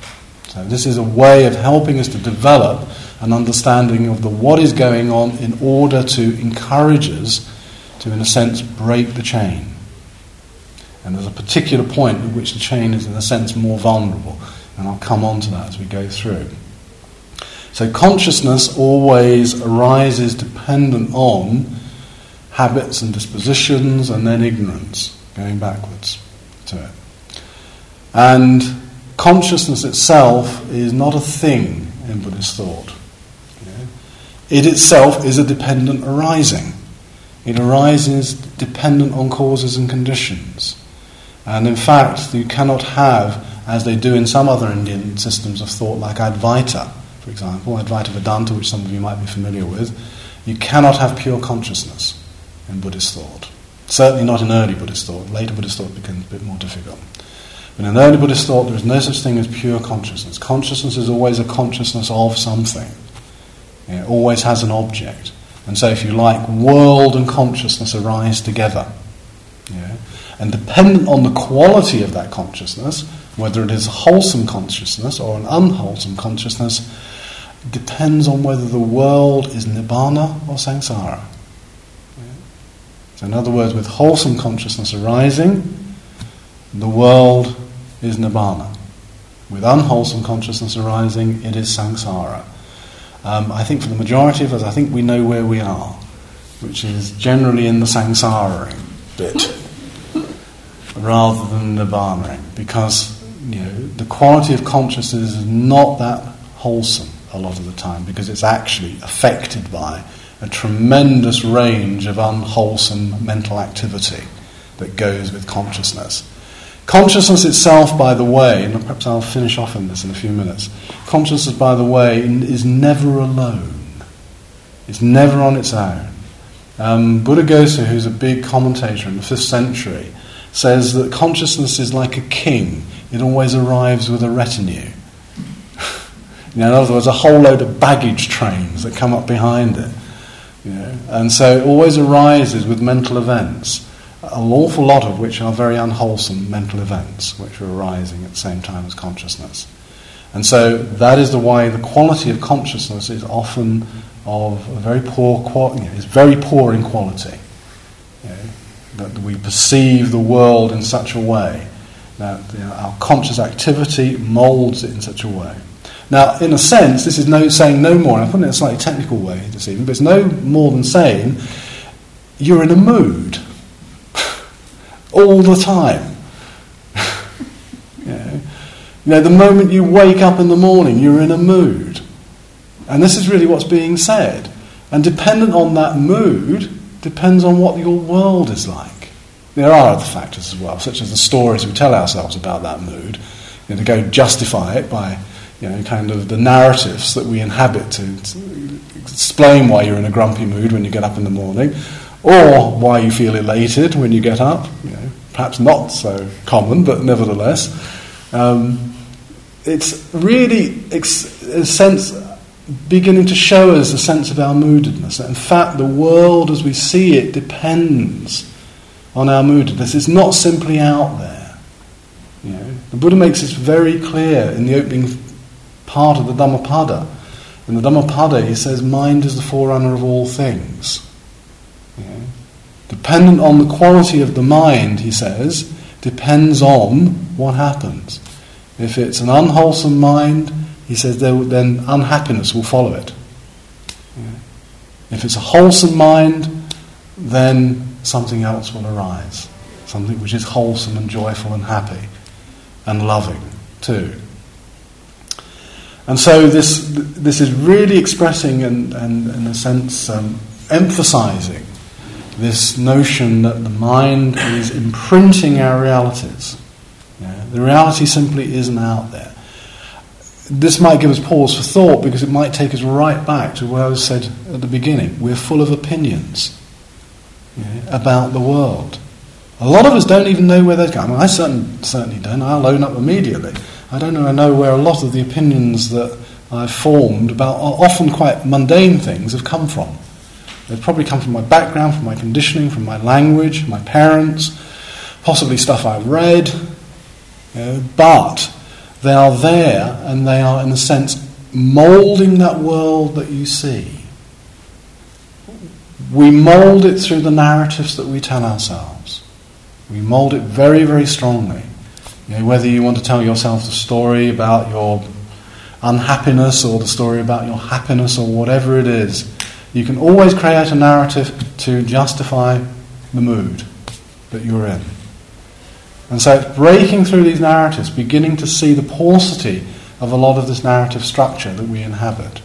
So this is a way of helping us to develop an understanding of the what is going on in order to encourage us to, in a sense, break the chain. And there's a particular point at which the chain is, in a sense, more vulnerable. And I'll come on to that as we go through. So consciousness always arises dependent on habits and dispositions and then ignorance, going backwards to it. And consciousness itself is not a thing in Buddhist thought. It itself is a dependent arising. It arises dependent on causes and conditions. And in fact, you cannot have, as they do in some other Indian systems of thought, like Advaita, for example, Advaita Vedanta, which some of you might be familiar with, you cannot have pure consciousness in Buddhist thought. Certainly not in early Buddhist thought. Later Buddhist thought becomes a bit more difficult. But in early Buddhist thought, there is no such thing as pure consciousness. Consciousness is always a consciousness of something. It always has an object. And so, if you like, world and consciousness arise together. Yeah? And dependent on the quality of that consciousness, whether it is a wholesome consciousness or an unwholesome consciousness, depends on whether the world is nibbana or samsara. So, in other words, with wholesome consciousness arising, the world is nibbana. With unwholesome consciousness arising, it is samsara. Um, I think for the majority of us, I think we know where we are, which is generally in the samsara bit, rather than nibbana, because you know the quality of consciousness is not that wholesome a lot of the time, because it's actually affected by a tremendous range of unwholesome mental activity that goes with consciousness. Consciousness itself, by the way, and perhaps I'll finish off on this in a few minutes, consciousness, by the way, is never alone. It's never on its own. Um, Buddhaghosa, who's a big commentator in the 5th century, says that consciousness is like a king. It always arrives with a retinue. in other words, a whole load of baggage trains that come up behind it. You know? And so it always arises with mental events an awful lot of which are very unwholesome mental events which are arising at the same time as consciousness. And so that is the way the quality of consciousness is often of a very poor quality, is very poor in quality. You know, that we perceive the world in such a way that you know, our conscious activity molds it in such a way. Now, in a sense, this is no, saying no more, I put it in a slightly technical way this evening, but it's no more than saying you're in a mood all the time. you, know? you know, the moment you wake up in the morning, you're in a mood. And this is really what's being said. And dependent on that mood, depends on what your world is like. There are other factors as well, such as the stories we tell ourselves about that mood, you know, to go justify it by you know, kind of the narratives that we inhabit to, to, explain why you're in a grumpy mood when you get up in the morning, or why you feel elated when you get up. You know, perhaps not so common, but nevertheless, um, it's really ex- a sense beginning to show us a sense of our moodedness. In fact, the world as we see it depends on our moodedness. It's not simply out there. You know, the Buddha makes this very clear in the opening part of the Dhammapada. In the Dhammapada, he says, mind is the forerunner of all things. Dependent on the quality of the mind, he says, depends on what happens. If it's an unwholesome mind, he says, then unhappiness will follow it. If it's a wholesome mind, then something else will arise. Something which is wholesome and joyful and happy and loving too. And so this, this is really expressing and, and in a sense, um, emphasizing this notion that the mind is imprinting our realities. Yeah, the reality simply isn't out there. This might give us pause for thought because it might take us right back to what I said at the beginning. We're full of opinions yeah, about the world. A lot of us don't even know where they're going. I, mean, I certainly, certainly don't. I'll own up immediately. I don't know, I know where a lot of the opinions that I've formed about often quite mundane things have come from. They've probably come from my background, from my conditioning, from my language, my parents, possibly stuff I've read. You know, but they are there and they are, in a sense, moulding that world that you see. We mould it through the narratives that we tell ourselves. We mould it very, very strongly. You know, whether you want to tell yourself the story about your unhappiness or the story about your happiness or whatever it is, you can always create a narrative to justify the mood that you're in. And so it's breaking through these narratives, beginning to see the paucity of a lot of this narrative structure that we inhabit.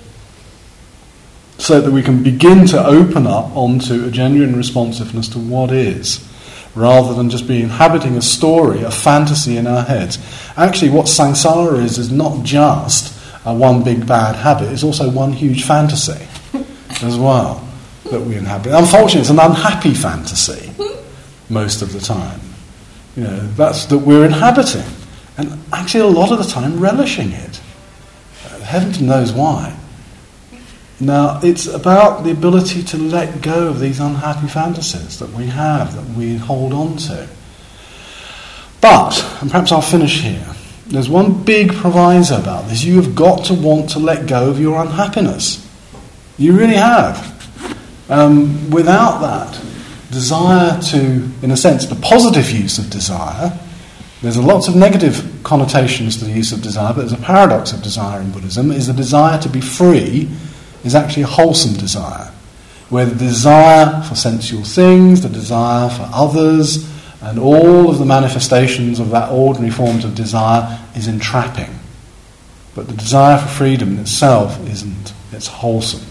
So that we can begin to open up onto a genuine responsiveness to what is rather than just be inhabiting a story, a fantasy in our heads. Actually, what samsara is, is not just a one big bad habit, it's also one huge fantasy as well that we inhabit. Unfortunately, it's an unhappy fantasy most of the time. You know, that's that we're inhabiting. And actually, a lot of the time, relishing it. Uh, heaven knows why. Now, it's about the ability to let go of these unhappy fantasies that we have, that we hold on to. But, and perhaps I'll finish here, there's one big proviso about this. You have got to want to let go of your unhappiness. You really have. Um, without that desire to, in a sense, the positive use of desire, there's a lots of negative connotations to the use of desire, but there's a paradox of desire in Buddhism, is the desire to be free is actually a wholesome desire, where the desire for sensual things, the desire for others, and all of the manifestations of that ordinary forms of desire is entrapping. But the desire for freedom in itself isn't, it's wholesome.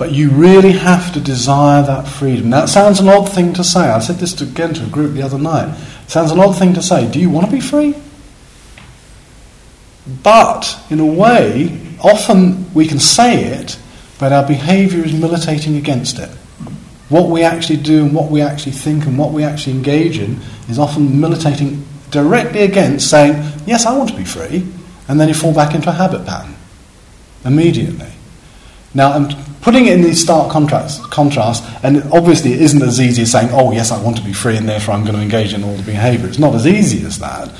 But you really have to desire that freedom. Now, it sounds an odd thing to say. I said this to, again to a group the other night. It sounds an odd thing to say. Do you want to be free? But, in a way, often we can say it, but our behaviour is militating against it. What we actually do and what we actually think and what we actually engage in is often militating directly against saying, Yes, I want to be free, and then you fall back into a habit pattern immediately. Now, I'm putting it in these stark contrasts, contrast, and obviously it isn't as easy as saying, Oh, yes, I want to be free, and therefore I'm going to engage in all the behaviour. It's not as easy as that.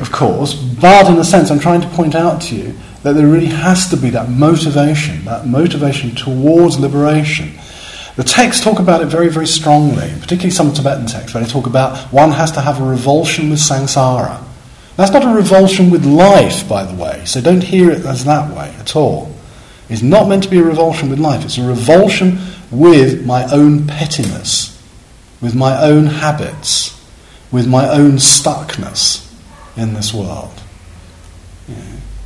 of course, but in a sense, I'm trying to point out to you that there really has to be that motivation, that motivation towards liberation. The texts talk about it very, very strongly, particularly some Tibetan texts, where they talk about one has to have a revulsion with samsara. That's not a revulsion with life, by the way, so don't hear it as that way at all. It's not meant to be a revulsion with life, it's a revulsion with my own pettiness, with my own habits, with my own stuckness in this world. Yeah.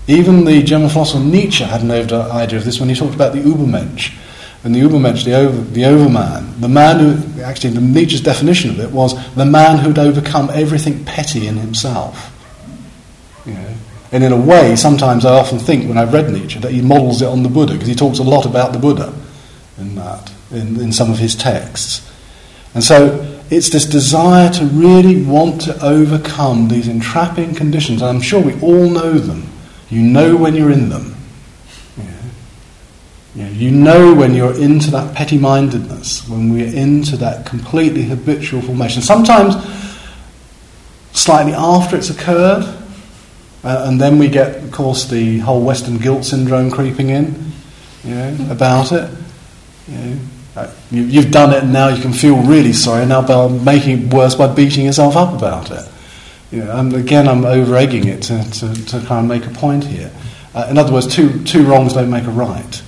Even the German philosopher Nietzsche had an idea of this when he talked about the Übermensch. And the Übermensch, the, over, the overman, the man who, actually, the Nietzsche's definition of it was the man who'd overcome everything petty in himself. You know? And in a way, sometimes I often think when I've read Nietzsche that he models it on the Buddha, because he talks a lot about the Buddha in that, in, in some of his texts. And so it's this desire to really want to overcome these entrapping conditions. And I'm sure we all know them. You know when you're in them. Yeah. you know when you're into that petty mindedness, when we're into that completely habitual formation. Sometimes slightly after it's occurred, uh, and then we get, of course, the whole Western guilt syndrome creeping in you know, about it. You know, uh, you, have done it and now you can feel really sorry and now by making it worse by beating yourself up about it. You know, and again, I'm over egging it to, to, to kind of make a point here. Uh, in other words, two, two wrongs don't make a right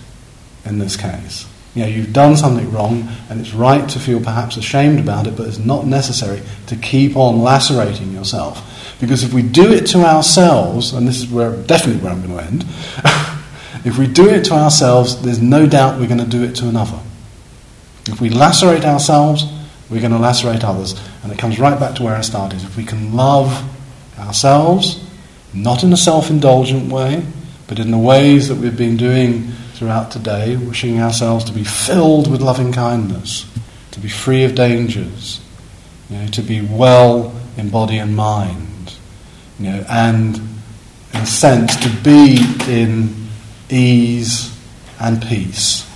in this case. You know, you've done something wrong and it's right to feel perhaps ashamed about it, but it's not necessary to keep on lacerating yourself. Because if we do it to ourselves, and this is where definitely where I'm going to end, if we do it to ourselves, there's no doubt we're going to do it to another. If we lacerate ourselves, we're going to lacerate others. And it comes right back to where I started. If we can love ourselves, not in a self indulgent way, but in the ways that we've been doing throughout today, wishing ourselves to be filled with loving kindness, to be free of dangers, you know, to be well in body and mind, you know, and in a sense to be in ease and peace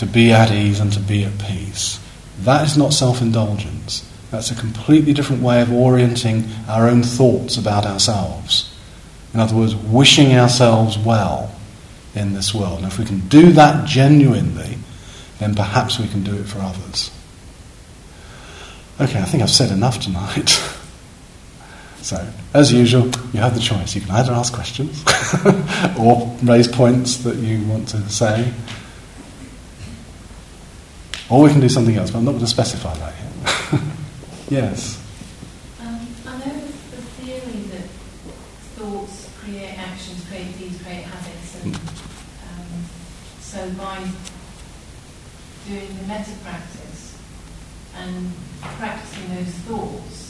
to be at ease and to be at peace. That is not self indulgence. That's a completely different way of orienting our own thoughts about ourselves. In other words, wishing ourselves well in this world. And if we can do that genuinely, then perhaps we can do it for others. Okay, I think I've said enough tonight. so, as usual, you have the choice. You can either ask questions or raise points that you want to say. Or we can do something else, but I'm not going to specify that here. yes. Um, I know the theory that thoughts create actions, create deeds, create habits, and um, so by doing the metta practice and practicing those thoughts,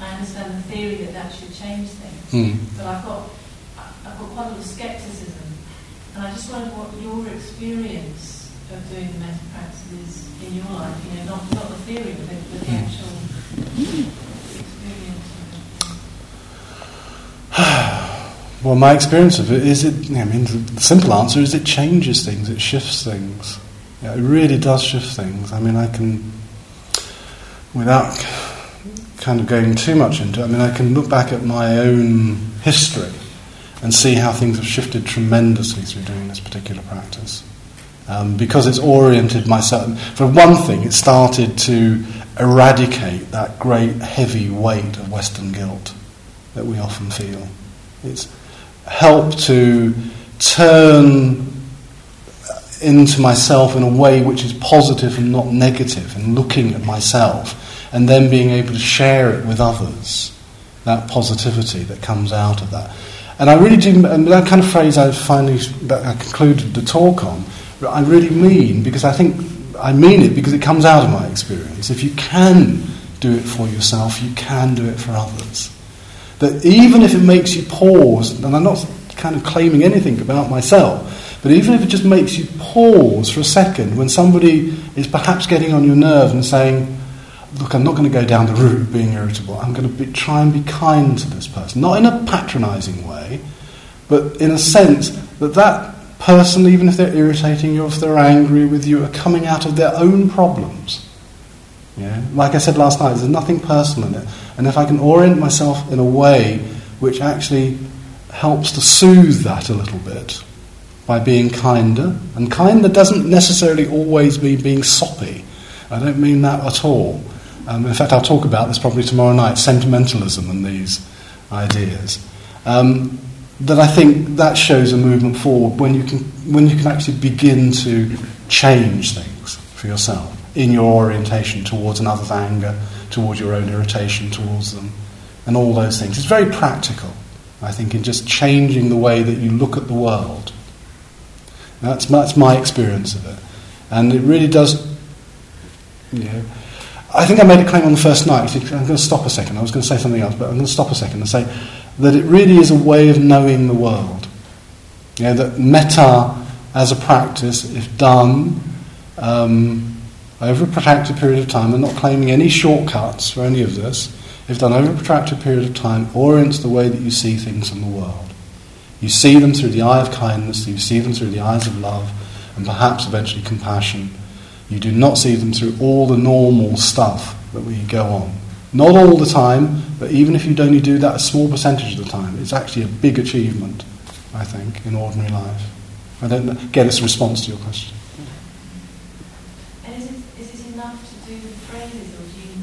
I understand the theory that that should change things. Mm. But I've got I've got quite a lot of scepticism, and I just wonder what your experience of doing the metta practice is in your life, you know, not, not the theory but the hmm. actual experience Well, my experience of it is it, I mean, the simple answer is it changes things, it shifts things. Yeah, it really does shift things. I mean, I can, without kind of going too much into it, I mean, I can look back at my own history and see how things have shifted tremendously through doing this particular practice. Um, because it's oriented myself. For one thing, it started to eradicate that great heavy weight of Western guilt that we often feel. It's helped to turn into myself in a way which is positive and not negative, and looking at myself, and then being able to share it with others. That positivity that comes out of that. And I really do, and that kind of phrase I finally I concluded the talk on I really mean, because I think I mean it because it comes out of my experience. If you can do it for yourself, you can do it for others. That even if it makes you pause, and I'm not kind of claiming anything about myself, but even if it just makes you pause for a second when somebody is perhaps getting on your nerve and saying, Look, I'm not going to go down the route of being irritable. I'm going to be, try and be kind to this person. Not in a patronizing way, but in a sense that that person, even if they're irritating you, if they're angry with you, are coming out of their own problems. Yeah? Like I said last night, there's nothing personal in it. And if I can orient myself in a way which actually helps to soothe that a little bit by being kinder. And kinder doesn't necessarily always mean being soppy. I don't mean that at all. Um, in fact, I'll talk about this probably tomorrow night sentimentalism and these ideas. Um, that I think that shows a movement forward when you can, when you can actually begin to change things for yourself in your orientation towards another's anger, towards your own irritation towards them, and all those things. It's very practical, I think, in just changing the way that you look at the world. That's, that's my experience of it. And it really does, you know, I think I made a claim on the first night. I'm going to stop a second. I was going to say something else, but I'm going to stop a second and say that it really is a way of knowing the world. You know, that metta as a practice, if done um, over a protracted period of time, I'm not claiming any shortcuts for any of this, if done over a protracted period of time, orients the way that you see things in the world. You see them through the eye of kindness, you see them through the eyes of love, and perhaps eventually compassion. You do not see them through all the normal stuff that we go on. Not all the time, but even if you only do that a small percentage of the time, it's actually a big achievement, I think, in ordinary life. I don't know. Again, it's a response to your question. And is it, is it enough to do the phrases, or do you,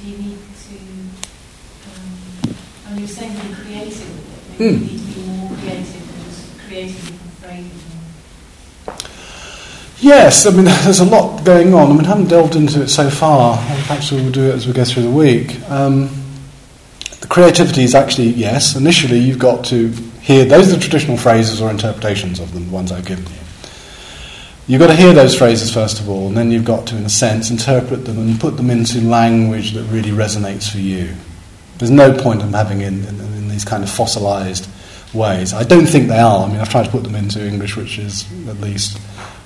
do you need to, um, I mean, you're saying be creative maybe Mm. you need to be more creative than just creating different phrases. Yes, I mean, there's a lot going on. I mean, I haven't delved into it so far. Perhaps we will do it as we go through the week. Um, the creativity is actually, yes, initially you've got to hear, those are the traditional phrases or interpretations of them, the ones I've given you. You've got to hear those phrases first of all, and then you've got to, in a sense, interpret them and put them into language that really resonates for you. There's no point in having in, in, in these kind of fossilized ways. I don't think they are. I mean, I've tried to put them into English, which is at least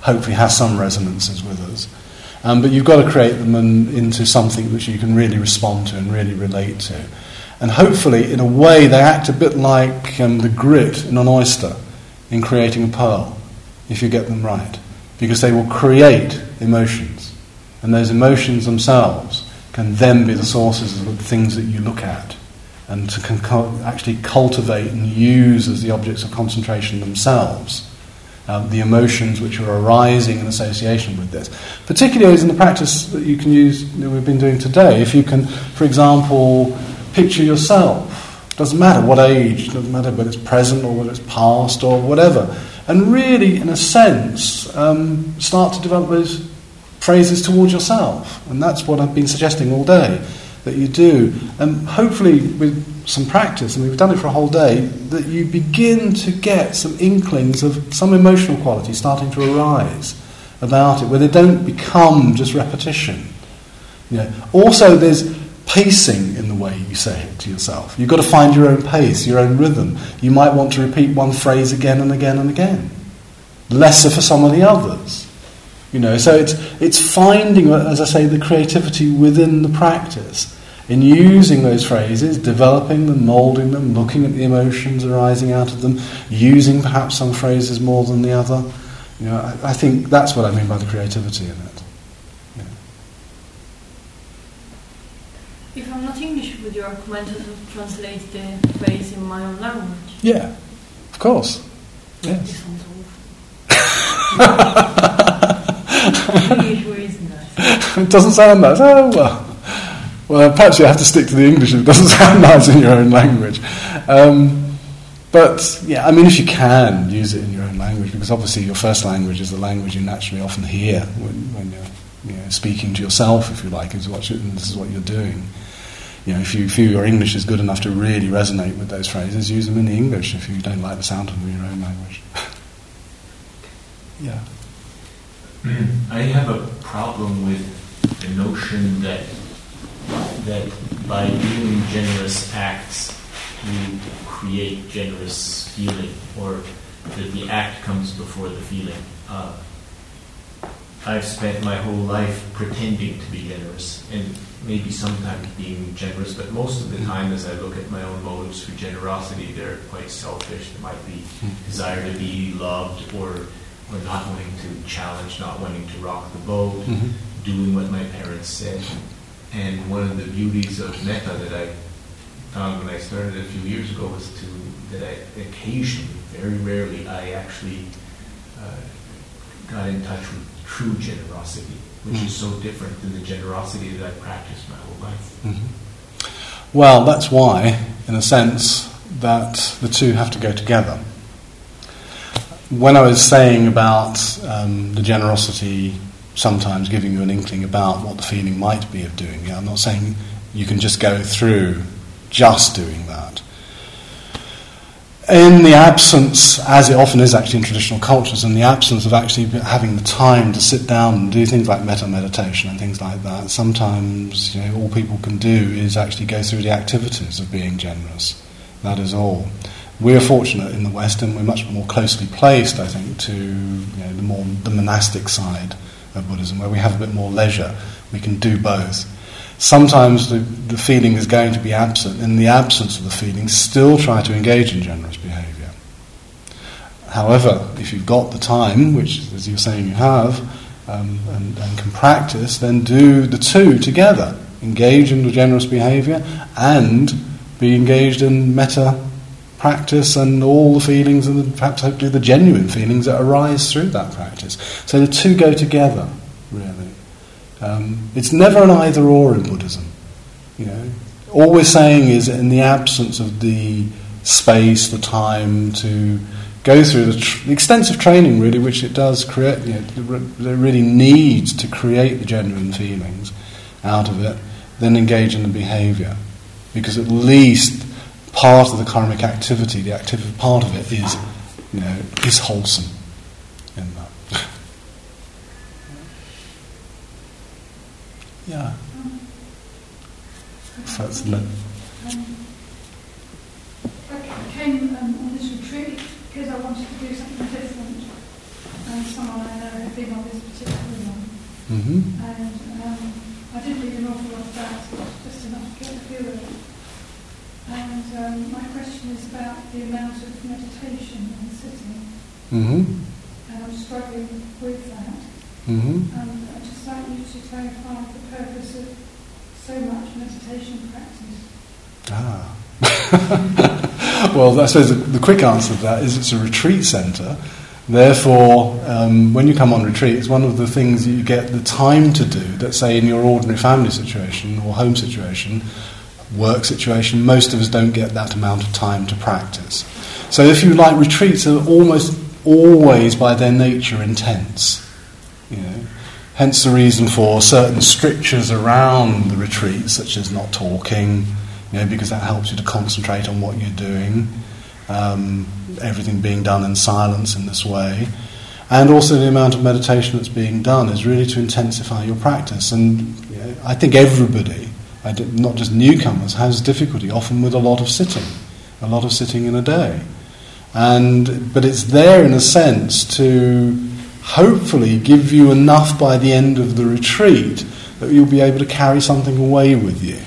hopefully has some resonances with us. Um, but you've got to create them in, into something which you can really respond to and really relate to. And hopefully, in a way, they act a bit like um, the grit in an oyster in creating a pearl, if you get them right. Because they will create emotions. And those emotions themselves can then be the sources of the things that you look at and to cu- actually cultivate and use as the objects of concentration themselves um, the emotions which are arising in association with this. Particularly as in the practice that you can use that we've been doing today. If you can, for example, picture yourself, doesn't matter what age, doesn't matter whether it's present or whether it's past or whatever, and really, in a sense, um, start to develop those phrases towards yourself. And that's what I've been suggesting all day that you do. And hopefully, with some practice, and we've done it for a whole day, that you begin to get some inklings of some emotional quality starting to arise about it, where they don't become just repetition. You know. Also, there's pacing in the way you say it to yourself. You've got to find your own pace, your own rhythm. You might want to repeat one phrase again and again and again. Lesser for some of the others. You know, so it's, it's finding, as I say, the creativity within the practice in using those phrases, developing them, moulding them, looking at the emotions arising out of them, using perhaps some phrases more than the other. You know, I, I think that's what I mean by the creativity in it. Yeah. If I'm not English, would you recommend to translate the phrase in my own language? Yeah, of course. Yes. This sounds awful. English word is nice. it doesn't sound nice. Oh, well. Well, perhaps you have to stick to the English if it doesn't sound nice in your own language. Um, but, yeah, I mean, if you can, use it in your own language, because obviously your first language is the language you naturally often hear when, when you're you know, speaking to yourself, if you like, is what you, and this is what you're doing. You know, if you feel your English is good enough to really resonate with those phrases, use them in the English if you don't like the sound of them in your own language. yeah. I have a problem with the notion that that by doing generous acts you create generous feeling, or that the act comes before the feeling. Uh, I've spent my whole life pretending to be generous, and maybe sometimes being generous, but most of the time, as I look at my own motives for generosity, they're quite selfish. There might be desire to be loved, or or not wanting to challenge, not wanting to rock the boat, Mhm. doing what my parents said. And one of the beauties of metta that I found when I started a few years ago was to that I occasionally, very rarely, I actually uh, got in touch with true generosity, which mm. is so different than the generosity that I practiced my whole life. Mm-hmm. Well, that's why, in a sense, that the two have to go together. When I was saying about um, the generosity sometimes giving you an inkling about what the feeling might be of doing it, I'm not saying you can just go through just doing that. In the absence, as it often is actually in traditional cultures, in the absence of actually having the time to sit down and do things like metta meditation and things like that, sometimes you know, all people can do is actually go through the activities of being generous. That is all. We're fortunate in the West, and we're much more closely placed, I think, to you know, the more the monastic side of Buddhism, where we have a bit more leisure. We can do both sometimes the, the feeling is going to be absent. In the absence of the feeling, still try to engage in generous behaviour. However, if you've got the time, which, as you're saying, you have, um, and, and, can practice, then do the two together. Engage in the generous behaviour and be engaged in metta practice and all the feelings and perhaps hopefully the genuine feelings that arise through that practice. So the two go together, really. Um, it's never an either or in Buddhism. You know, all we're saying is in the absence of the space, the time to go through the, tr- the extensive training, really, which it does create, you know, it really needs to create the genuine feelings out of it, then engage in the behaviour, because at least part of the karmic activity, the active part of it is, you know, is wholesome. Yeah. That's no. I came um, on this retreat because I wanted to do something different. And someone I know had been on this particular one. Mm-hmm. And um, I didn't read an awful lot about it, just enough to get a feel of it. And um, my question is about the amount of meditation and sitting. Mm-hmm. And I'm struggling with that. Mm-hmm. And I'd just like you to clarify the purpose of so much meditation practice. Ah. well, I suppose the, the, quick answer to that is it's a retreat centre. Therefore, um, when you come on retreat, it's one of the things you get the time to do that, say, in your ordinary family situation or home situation, work situation, most of us don't get that amount of time to practice. So, if you like, retreats are almost always by their nature intense. You know, hence the reason for certain strictures around the retreat, such as not talking, you know, because that helps you to concentrate on what you're doing. Um, everything being done in silence in this way. And also the amount of meditation that's being done is really to intensify your practice. And you know, I think everybody, not just newcomers, has difficulty often with a lot of sitting, a lot of sitting in a day. And, but it's there in a sense to hopefully give you enough by the end of the retreat that you'll be able to carry something away with you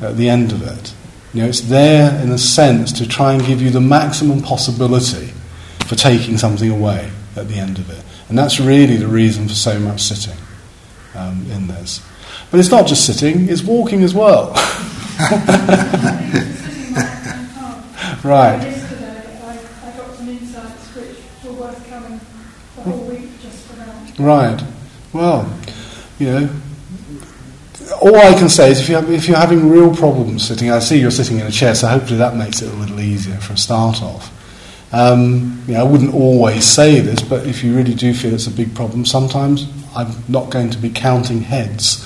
at the end of it. You know, it's there in a sense to try and give you the maximum possibility for taking something away at the end of it. And that's really the reason for so much sitting um, in this. But it's not just sitting, it's walking as well. right. Right. Well, you know, all I can say is if, you if you're having real problems sitting, I see you're sitting in a chair, so hopefully that makes it a little easier for a start off. Um, you know, I wouldn't always say this, but if you really do feel it's a big problem, sometimes I'm not going to be counting heads.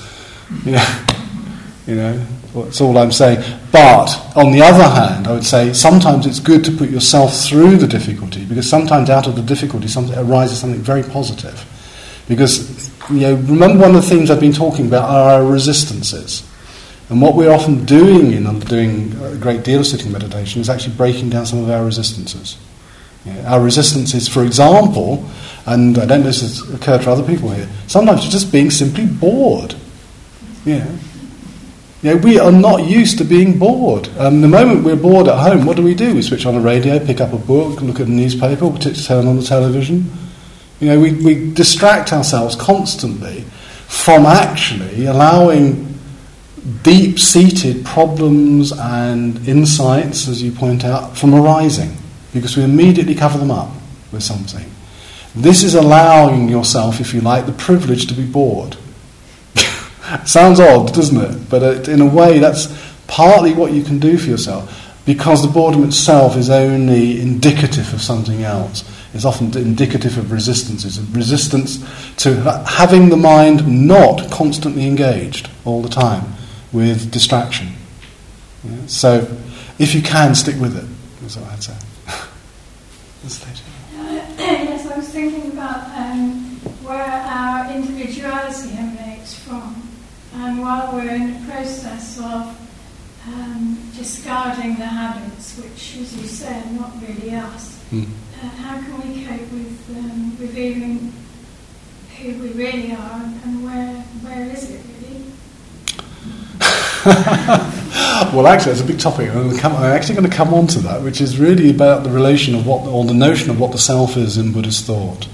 You know, you know, that's all I'm saying. But on the other hand, I would say sometimes it's good to put yourself through the difficulty because sometimes out of the difficulty something arises something very positive. Because, you know, remember one of the things I've been talking about are our resistances. And what we're often doing in doing a great deal of sitting meditation is actually breaking down some of our resistances. You know, our resistances, for example, and I don't know if this has occurred to other people here, sometimes it's just being simply bored. You know, we are not used to being bored. Um, the moment we're bored at home, what do we do? We switch on the radio, pick up a book, look at a newspaper, turn on the television. You know, we, we distract ourselves constantly from actually allowing deep seated problems and insights, as you point out, from arising because we immediately cover them up with something. This is allowing yourself, if you like, the privilege to be bored. Sounds odd, doesn't it? But it, in a way, that's partly what you can do for yourself because the boredom itself is only indicative of something else. It's often indicative of resistance. It's a resistance to having the mind not constantly engaged all the time with distraction. Yeah? So, if you can, stick with it, is what I'd say. yes, I was thinking about um, where our individuality emanates from. And while we're in the process of um, discarding the habits, which, as you say, are not really us, mm. uh, how can we cope with um, revealing who we really are and where, where is it really? well, actually, it's a big topic. I'm, come, I'm, actually going to come on to that, which is really about the relation of what, or the notion of what the self is in Buddhist thought.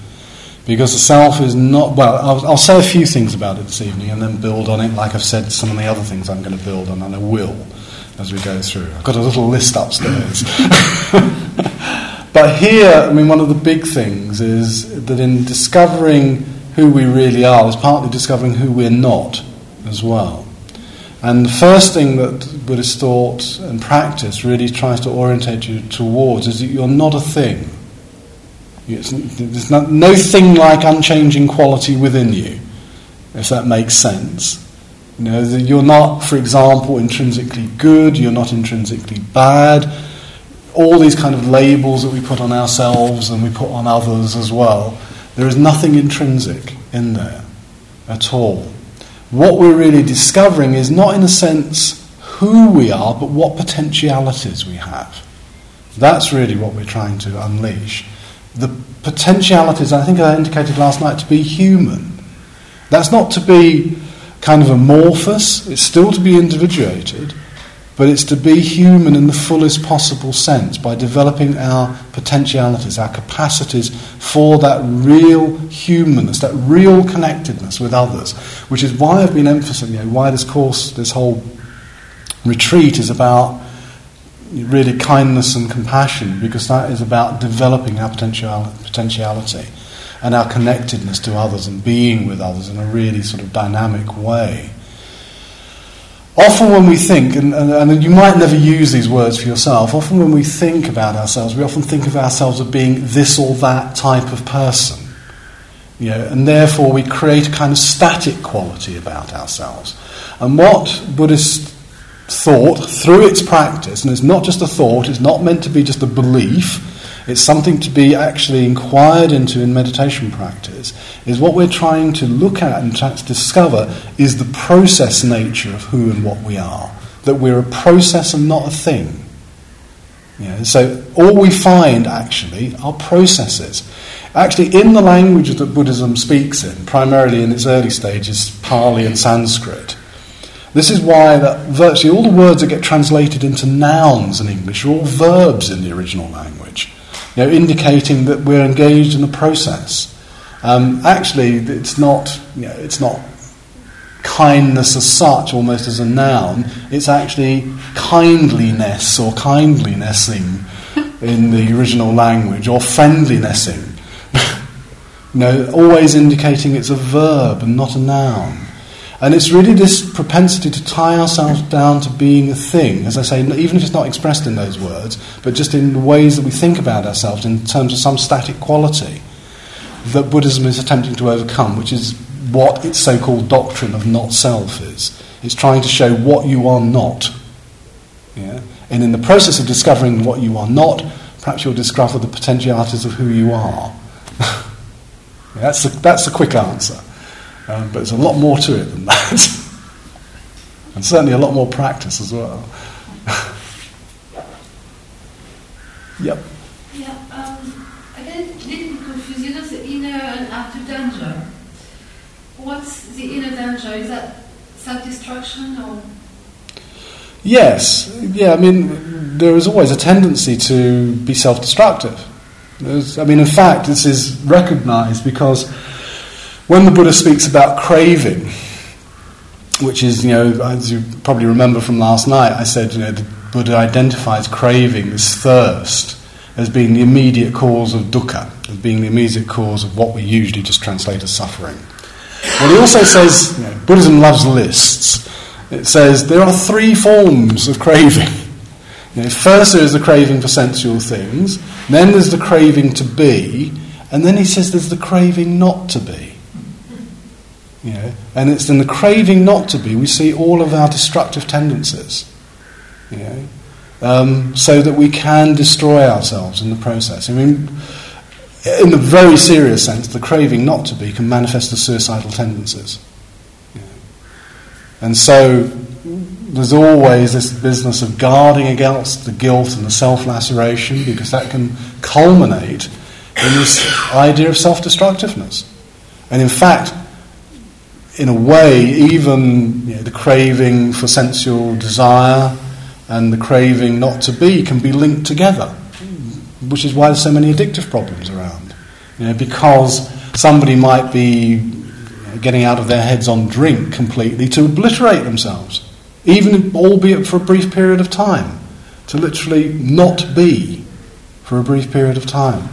Because the self is not, well, I'll, I'll say a few things about it this evening and then build on it, like I've said some of the other things I'm going to build on, and I will as we go through. I've got a little list upstairs. but here, I mean, one of the big things is that in discovering who we really are, is partly discovering who we're not as well. And the first thing that Buddhist thought and practice really tries to orientate you towards is that you're not a thing. There's no, no thing like unchanging quality within you, if that makes sense. You know, you're not, for example, intrinsically good, you're not intrinsically bad. All these kind of labels that we put on ourselves and we put on others as well, there is nothing intrinsic in there at all. What we're really discovering is not, in a sense, who we are, but what potentialities we have. That's really what we're trying to unleash. The potentialities, I think I indicated last night, to be human. That's not to be kind of amorphous, it's still to be individuated, but it's to be human in the fullest possible sense by developing our potentialities, our capacities for that real humanness, that real connectedness with others, which is why I've been emphasizing, you know, why this course, this whole retreat is about really kindness and compassion, because that is about developing our potentiality and our connectedness to others and being with others in a really sort of dynamic way. Often, when we think, and, and, and, you might never use these words for yourself, often when we think about ourselves, we often think of ourselves as being this or that type of person. You know, and therefore, we create a kind of static quality about ourselves. And what Buddhist thought, through its practice, and it's not just a thought, it's not meant to be just a belief, it's something to be actually inquired into in meditation practice, is what we're trying to look at and try to discover is the process nature of who and what we are. That we're a process and not a thing. Yeah, so all we find actually are processes. Actually, in the language that Buddhism speaks in, primarily in its early stages, Pali and Sanskrit, this is why that virtually all the words that get translated into nouns in English are all verbs in the original language you know, indicating that we're engaged in the process. Um, actually, it's not, you know, it's not kindness as such, almost as a noun. It's actually kindliness or kindlinessing in the original language, or friendlinessing. you know, always indicating it's a verb and not a noun. And it's really this propensity to tie ourselves down to being a thing, as I say, even if it's not expressed in those words, but just in the ways that we think about ourselves in terms of some static quality that Buddhism is attempting to overcome, which is what its so called doctrine of not self is. It's trying to show what you are not. Yeah? And in the process of discovering what you are not, perhaps you'll discover the potentialities of who you are. yeah, that's, the, that's the quick answer. Um, but there's a lot more to it than that. and certainly a lot more practice as well. yep. Yeah, um, I get a little confused. You know, the inner and outer danger. What's the inner danger? Is that self destruction or? Yes, yeah, I mean, there is always a tendency to be self destructive. I mean, in fact, this is recognized because when the Buddha speaks about craving, which is, you know, as you probably remember from last night, I said, you know, the Buddha identifies craving, this thirst, as being the immediate cause of dukkha, as being the immediate cause of what we usually just translate as suffering. Well, he also says, you know, Buddhism loves lists. It says there are three forms of craving. You know, first, there is the craving for sensual things, then there's the craving to be, and then he says there's the craving not to be. You know, and it's in the craving not to be we see all of our destructive tendencies. You know, um, so that we can destroy ourselves in the process. I mean, in the very serious sense, the craving not to be can manifest as suicidal tendencies. You know. And so there's always this business of guarding against the guilt and the self laceration because that can culminate in this idea of self destructiveness. And in fact, in a way, even you know, the craving for sensual desire and the craving not to be can be linked together, which is why there's so many addictive problems around. You know, because somebody might be getting out of their heads on drink completely to obliterate themselves, even albeit for a brief period of time, to literally not be for a brief period of time.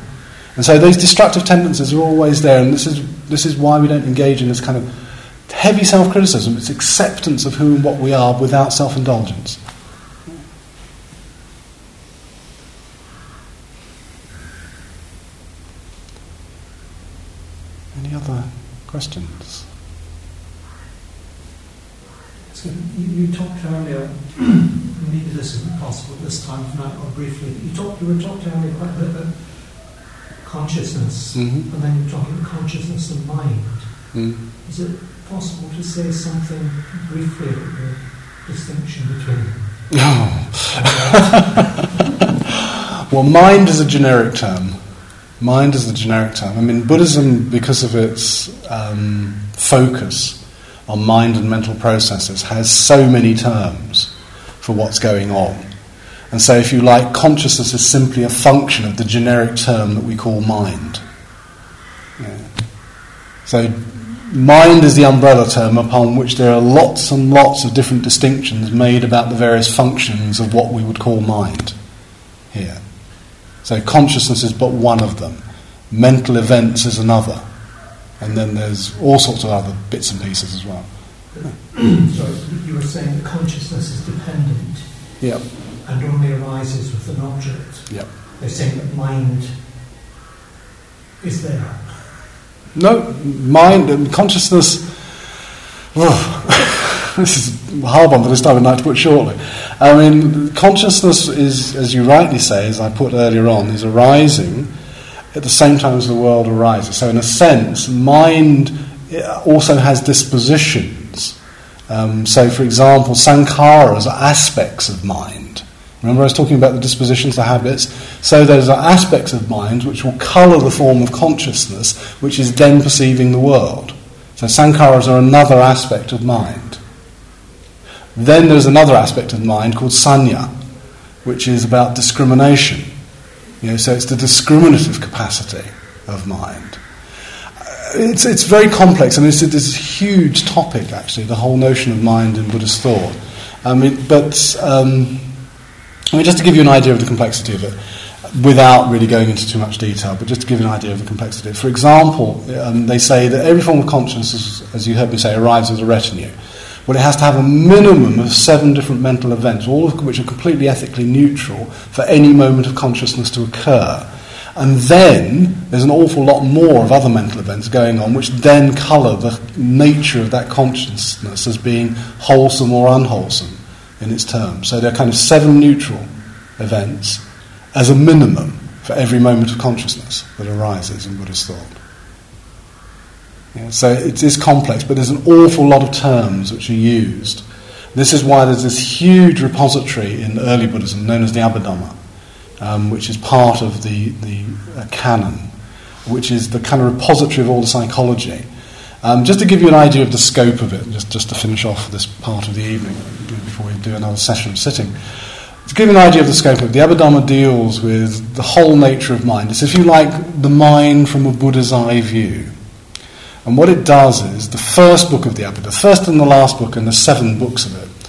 And so these destructive tendencies are always there, and this is, this is why we don't engage in this kind of heavy self criticism. It's acceptance of who and what we are without self indulgence. Any other questions? So you, you talked earlier, maybe this isn't possible this time tonight or briefly, you talked you were talking earlier quite a bit about consciousness, mm-hmm. and then you're talking consciousness and mind. Mm. Is it possible to say something briefly about the distinction between them? well, mind is a generic term. Mind is a generic term. I mean, Buddhism, because of its um, focus on mind and mental processes, has so many terms for what's going on. And so, if you like, consciousness is simply a function of the generic term that we call mind. Yeah. So, mind is the umbrella term upon which there are lots and lots of different distinctions made about the various functions of what we would call mind here. So, consciousness is but one of them, mental events is another, and then there's all sorts of other bits and pieces as well. so, you were saying that consciousness is dependent. Yep and only arises with an object. Yep. They're saying that mind is there. No, mind and consciousness. Oh, this is hard one for this time of night to put shortly. I mean, consciousness is, as you rightly say, as I put earlier on, is arising at the same time as the world arises. So, in a sense, mind also has dispositions. Um, so, for example, sankharas are aspects of mind. Remember, I was talking about the dispositions, the habits. So those are aspects of mind which will colour the form of consciousness, which is then perceiving the world. So sankharas are another aspect of mind. Then there's another aspect of mind called sanya, which is about discrimination. You know, so it's the discriminative capacity of mind. It's, it's very complex. I mean, it's, it's a huge topic, actually, the whole notion of mind in Buddhist thought. I mean, but um, I mean, just to give you an idea of the complexity of it, without really going into too much detail, but just to give you an idea of the complexity. For example, um, they say that every form of consciousness, as you heard me say, arrives as a retinue. Well, it has to have a minimum of seven different mental events, all of which are completely ethically neutral for any moment of consciousness to occur. And then there's an awful lot more of other mental events going on, which then colour the nature of that consciousness as being wholesome or unwholesome in its terms. So there are kind of seven neutral events as a minimum for every moment of consciousness that arises in Buddhist thought. Yeah, so it is complex, but there's an awful lot of terms which are used. This is why there's this huge repository in early Buddhism known as the Abhidhamma, um, which is part of the, the uh, canon, which is the kind of repository of all the psychology. Um, just to give you an idea of the scope of it, just, just to finish off this part of the evening before we do another session of sitting. To give you an idea of the scope of it, the Abhidhamma deals with the whole nature of mind. It's, if you like, the mind from a Buddha's eye view. And what it does is the first book of the Abhidhamma, the first and the last book, and the seven books of it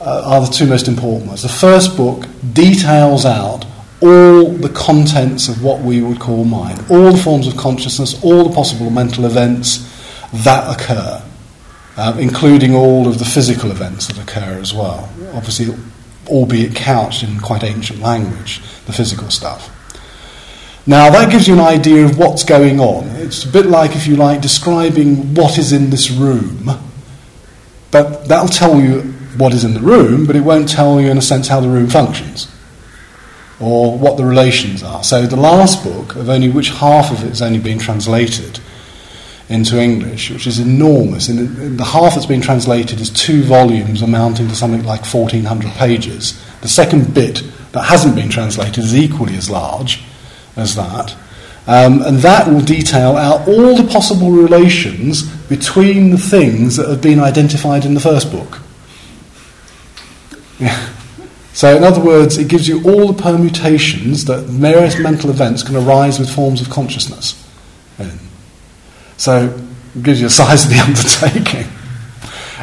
uh, are the two most important ones. The first book details out all the contents of what we would call mind, all the forms of consciousness, all the possible mental events that occur, uh, including all of the physical events that occur as well. Obviously, albeit couched in quite ancient language, the physical stuff. Now, that gives you an idea of what's going on. It's a bit like, if you like, describing what is in this room, but that'll tell you what is in the room, but it won't tell you, in a sense, how the room functions or what the relations are. So, the last book, of only which half of it has only been translated into English, which is enormous, and the half that's been translated is two volumes amounting to something like 1,400 pages. The second bit that hasn't been translated is equally as large as that. Um, and that will detail out all the possible relations between the things that have been identified in the first book. Yeah. So, in other words, it gives you all the permutations that various mental events can arise with forms of consciousness. So, it gives you a size of the undertaking.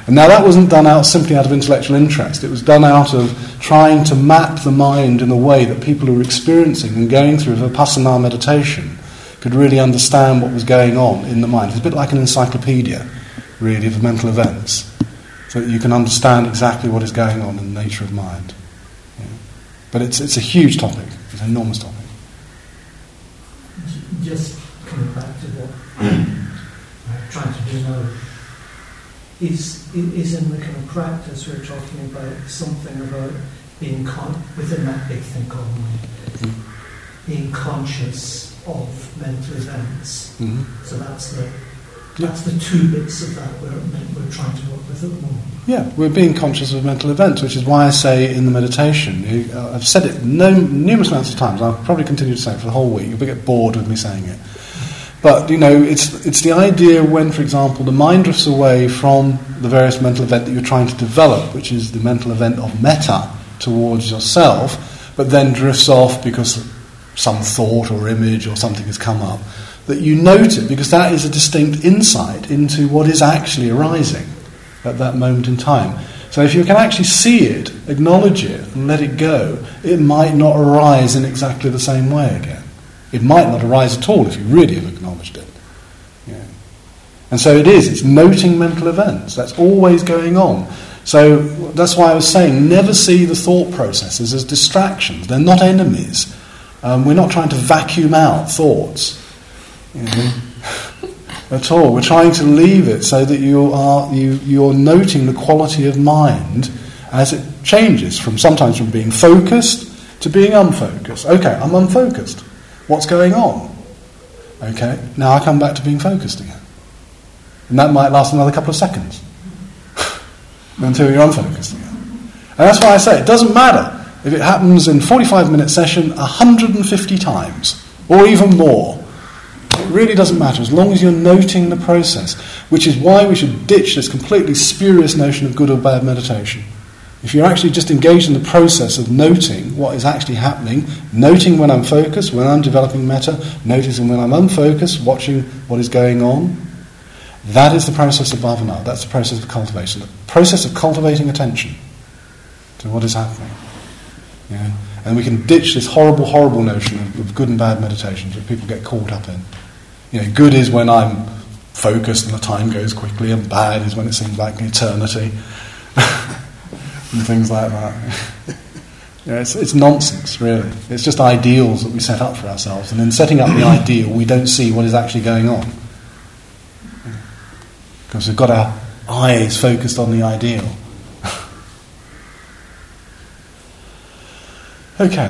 And now that wasn't done out simply out of intellectual interest. It was done out of trying to map the mind in a way that people who were experiencing and going through Vipassana meditation could really understand what was going on in the mind. It's a bit like an encyclopedia, really, of mental events. So that you can understand exactly what is going on in the nature of mind. Yeah. But it's, it's a huge topic, it's an enormous topic. Just coming back to what I'm trying to do now is, is in the kind of practice we're talking about something about being con- within that big thing called mind, mm-hmm. being conscious of mental events. Mm-hmm. So that's the that's the two bits of that we're, we're trying to work with at the moment. Yeah, we're being conscious of mental events, which is why I say in the meditation, uh, I've said it no, numerous amounts of times, I'll probably continue to say it for the whole week, you'll get bored with me saying it. But you know, it's it's the idea when, for example, the mind drifts away from the various mental event that you're trying to develop, which is the mental event of metta towards yourself, but then drifts off because some thought or image or something has come up. That you note it because that is a distinct insight into what is actually arising at that moment in time. So if you can actually see it, acknowledge it, and let it go, it might not arise in exactly the same way again. It might not arise at all if you really have acknowledged it. Yeah. And so it is, it's noting mental events. That's always going on. So that's why I was saying never see the thought processes as distractions. They're not enemies. Um, we're not trying to vacuum out thoughts you know, at all. We're trying to leave it so that you are, you, you're noting the quality of mind as it changes from sometimes from being focused to being unfocused. Okay, I'm unfocused. What's going on? Okay, now I come back to being focused again. And that might last another couple of seconds until you're unfocused again. And that's why I say it doesn't matter if it happens in 45 minute session 150 times or even more. It really doesn't matter as long as you're noting the process, which is why we should ditch this completely spurious notion of good or bad meditation. If you're actually just engaged in the process of noting what is actually happening, noting when I'm focused, when I'm developing metta, noticing when I'm unfocused, watching what is going on, that is the process of bhavana. That's the process of cultivation. The process of cultivating attention to what is happening. Yeah? And we can ditch this horrible, horrible notion of, of good and bad meditations that people get caught up in. You know, good is when I'm focused and the time goes quickly, and bad is when it seems like eternity. and things like that. it's, it's nonsense, really. It's just ideals that we set up for ourselves. And in setting up the ideal, we don't see what is actually going on. Because we've got our eyes focused on the ideal. okay.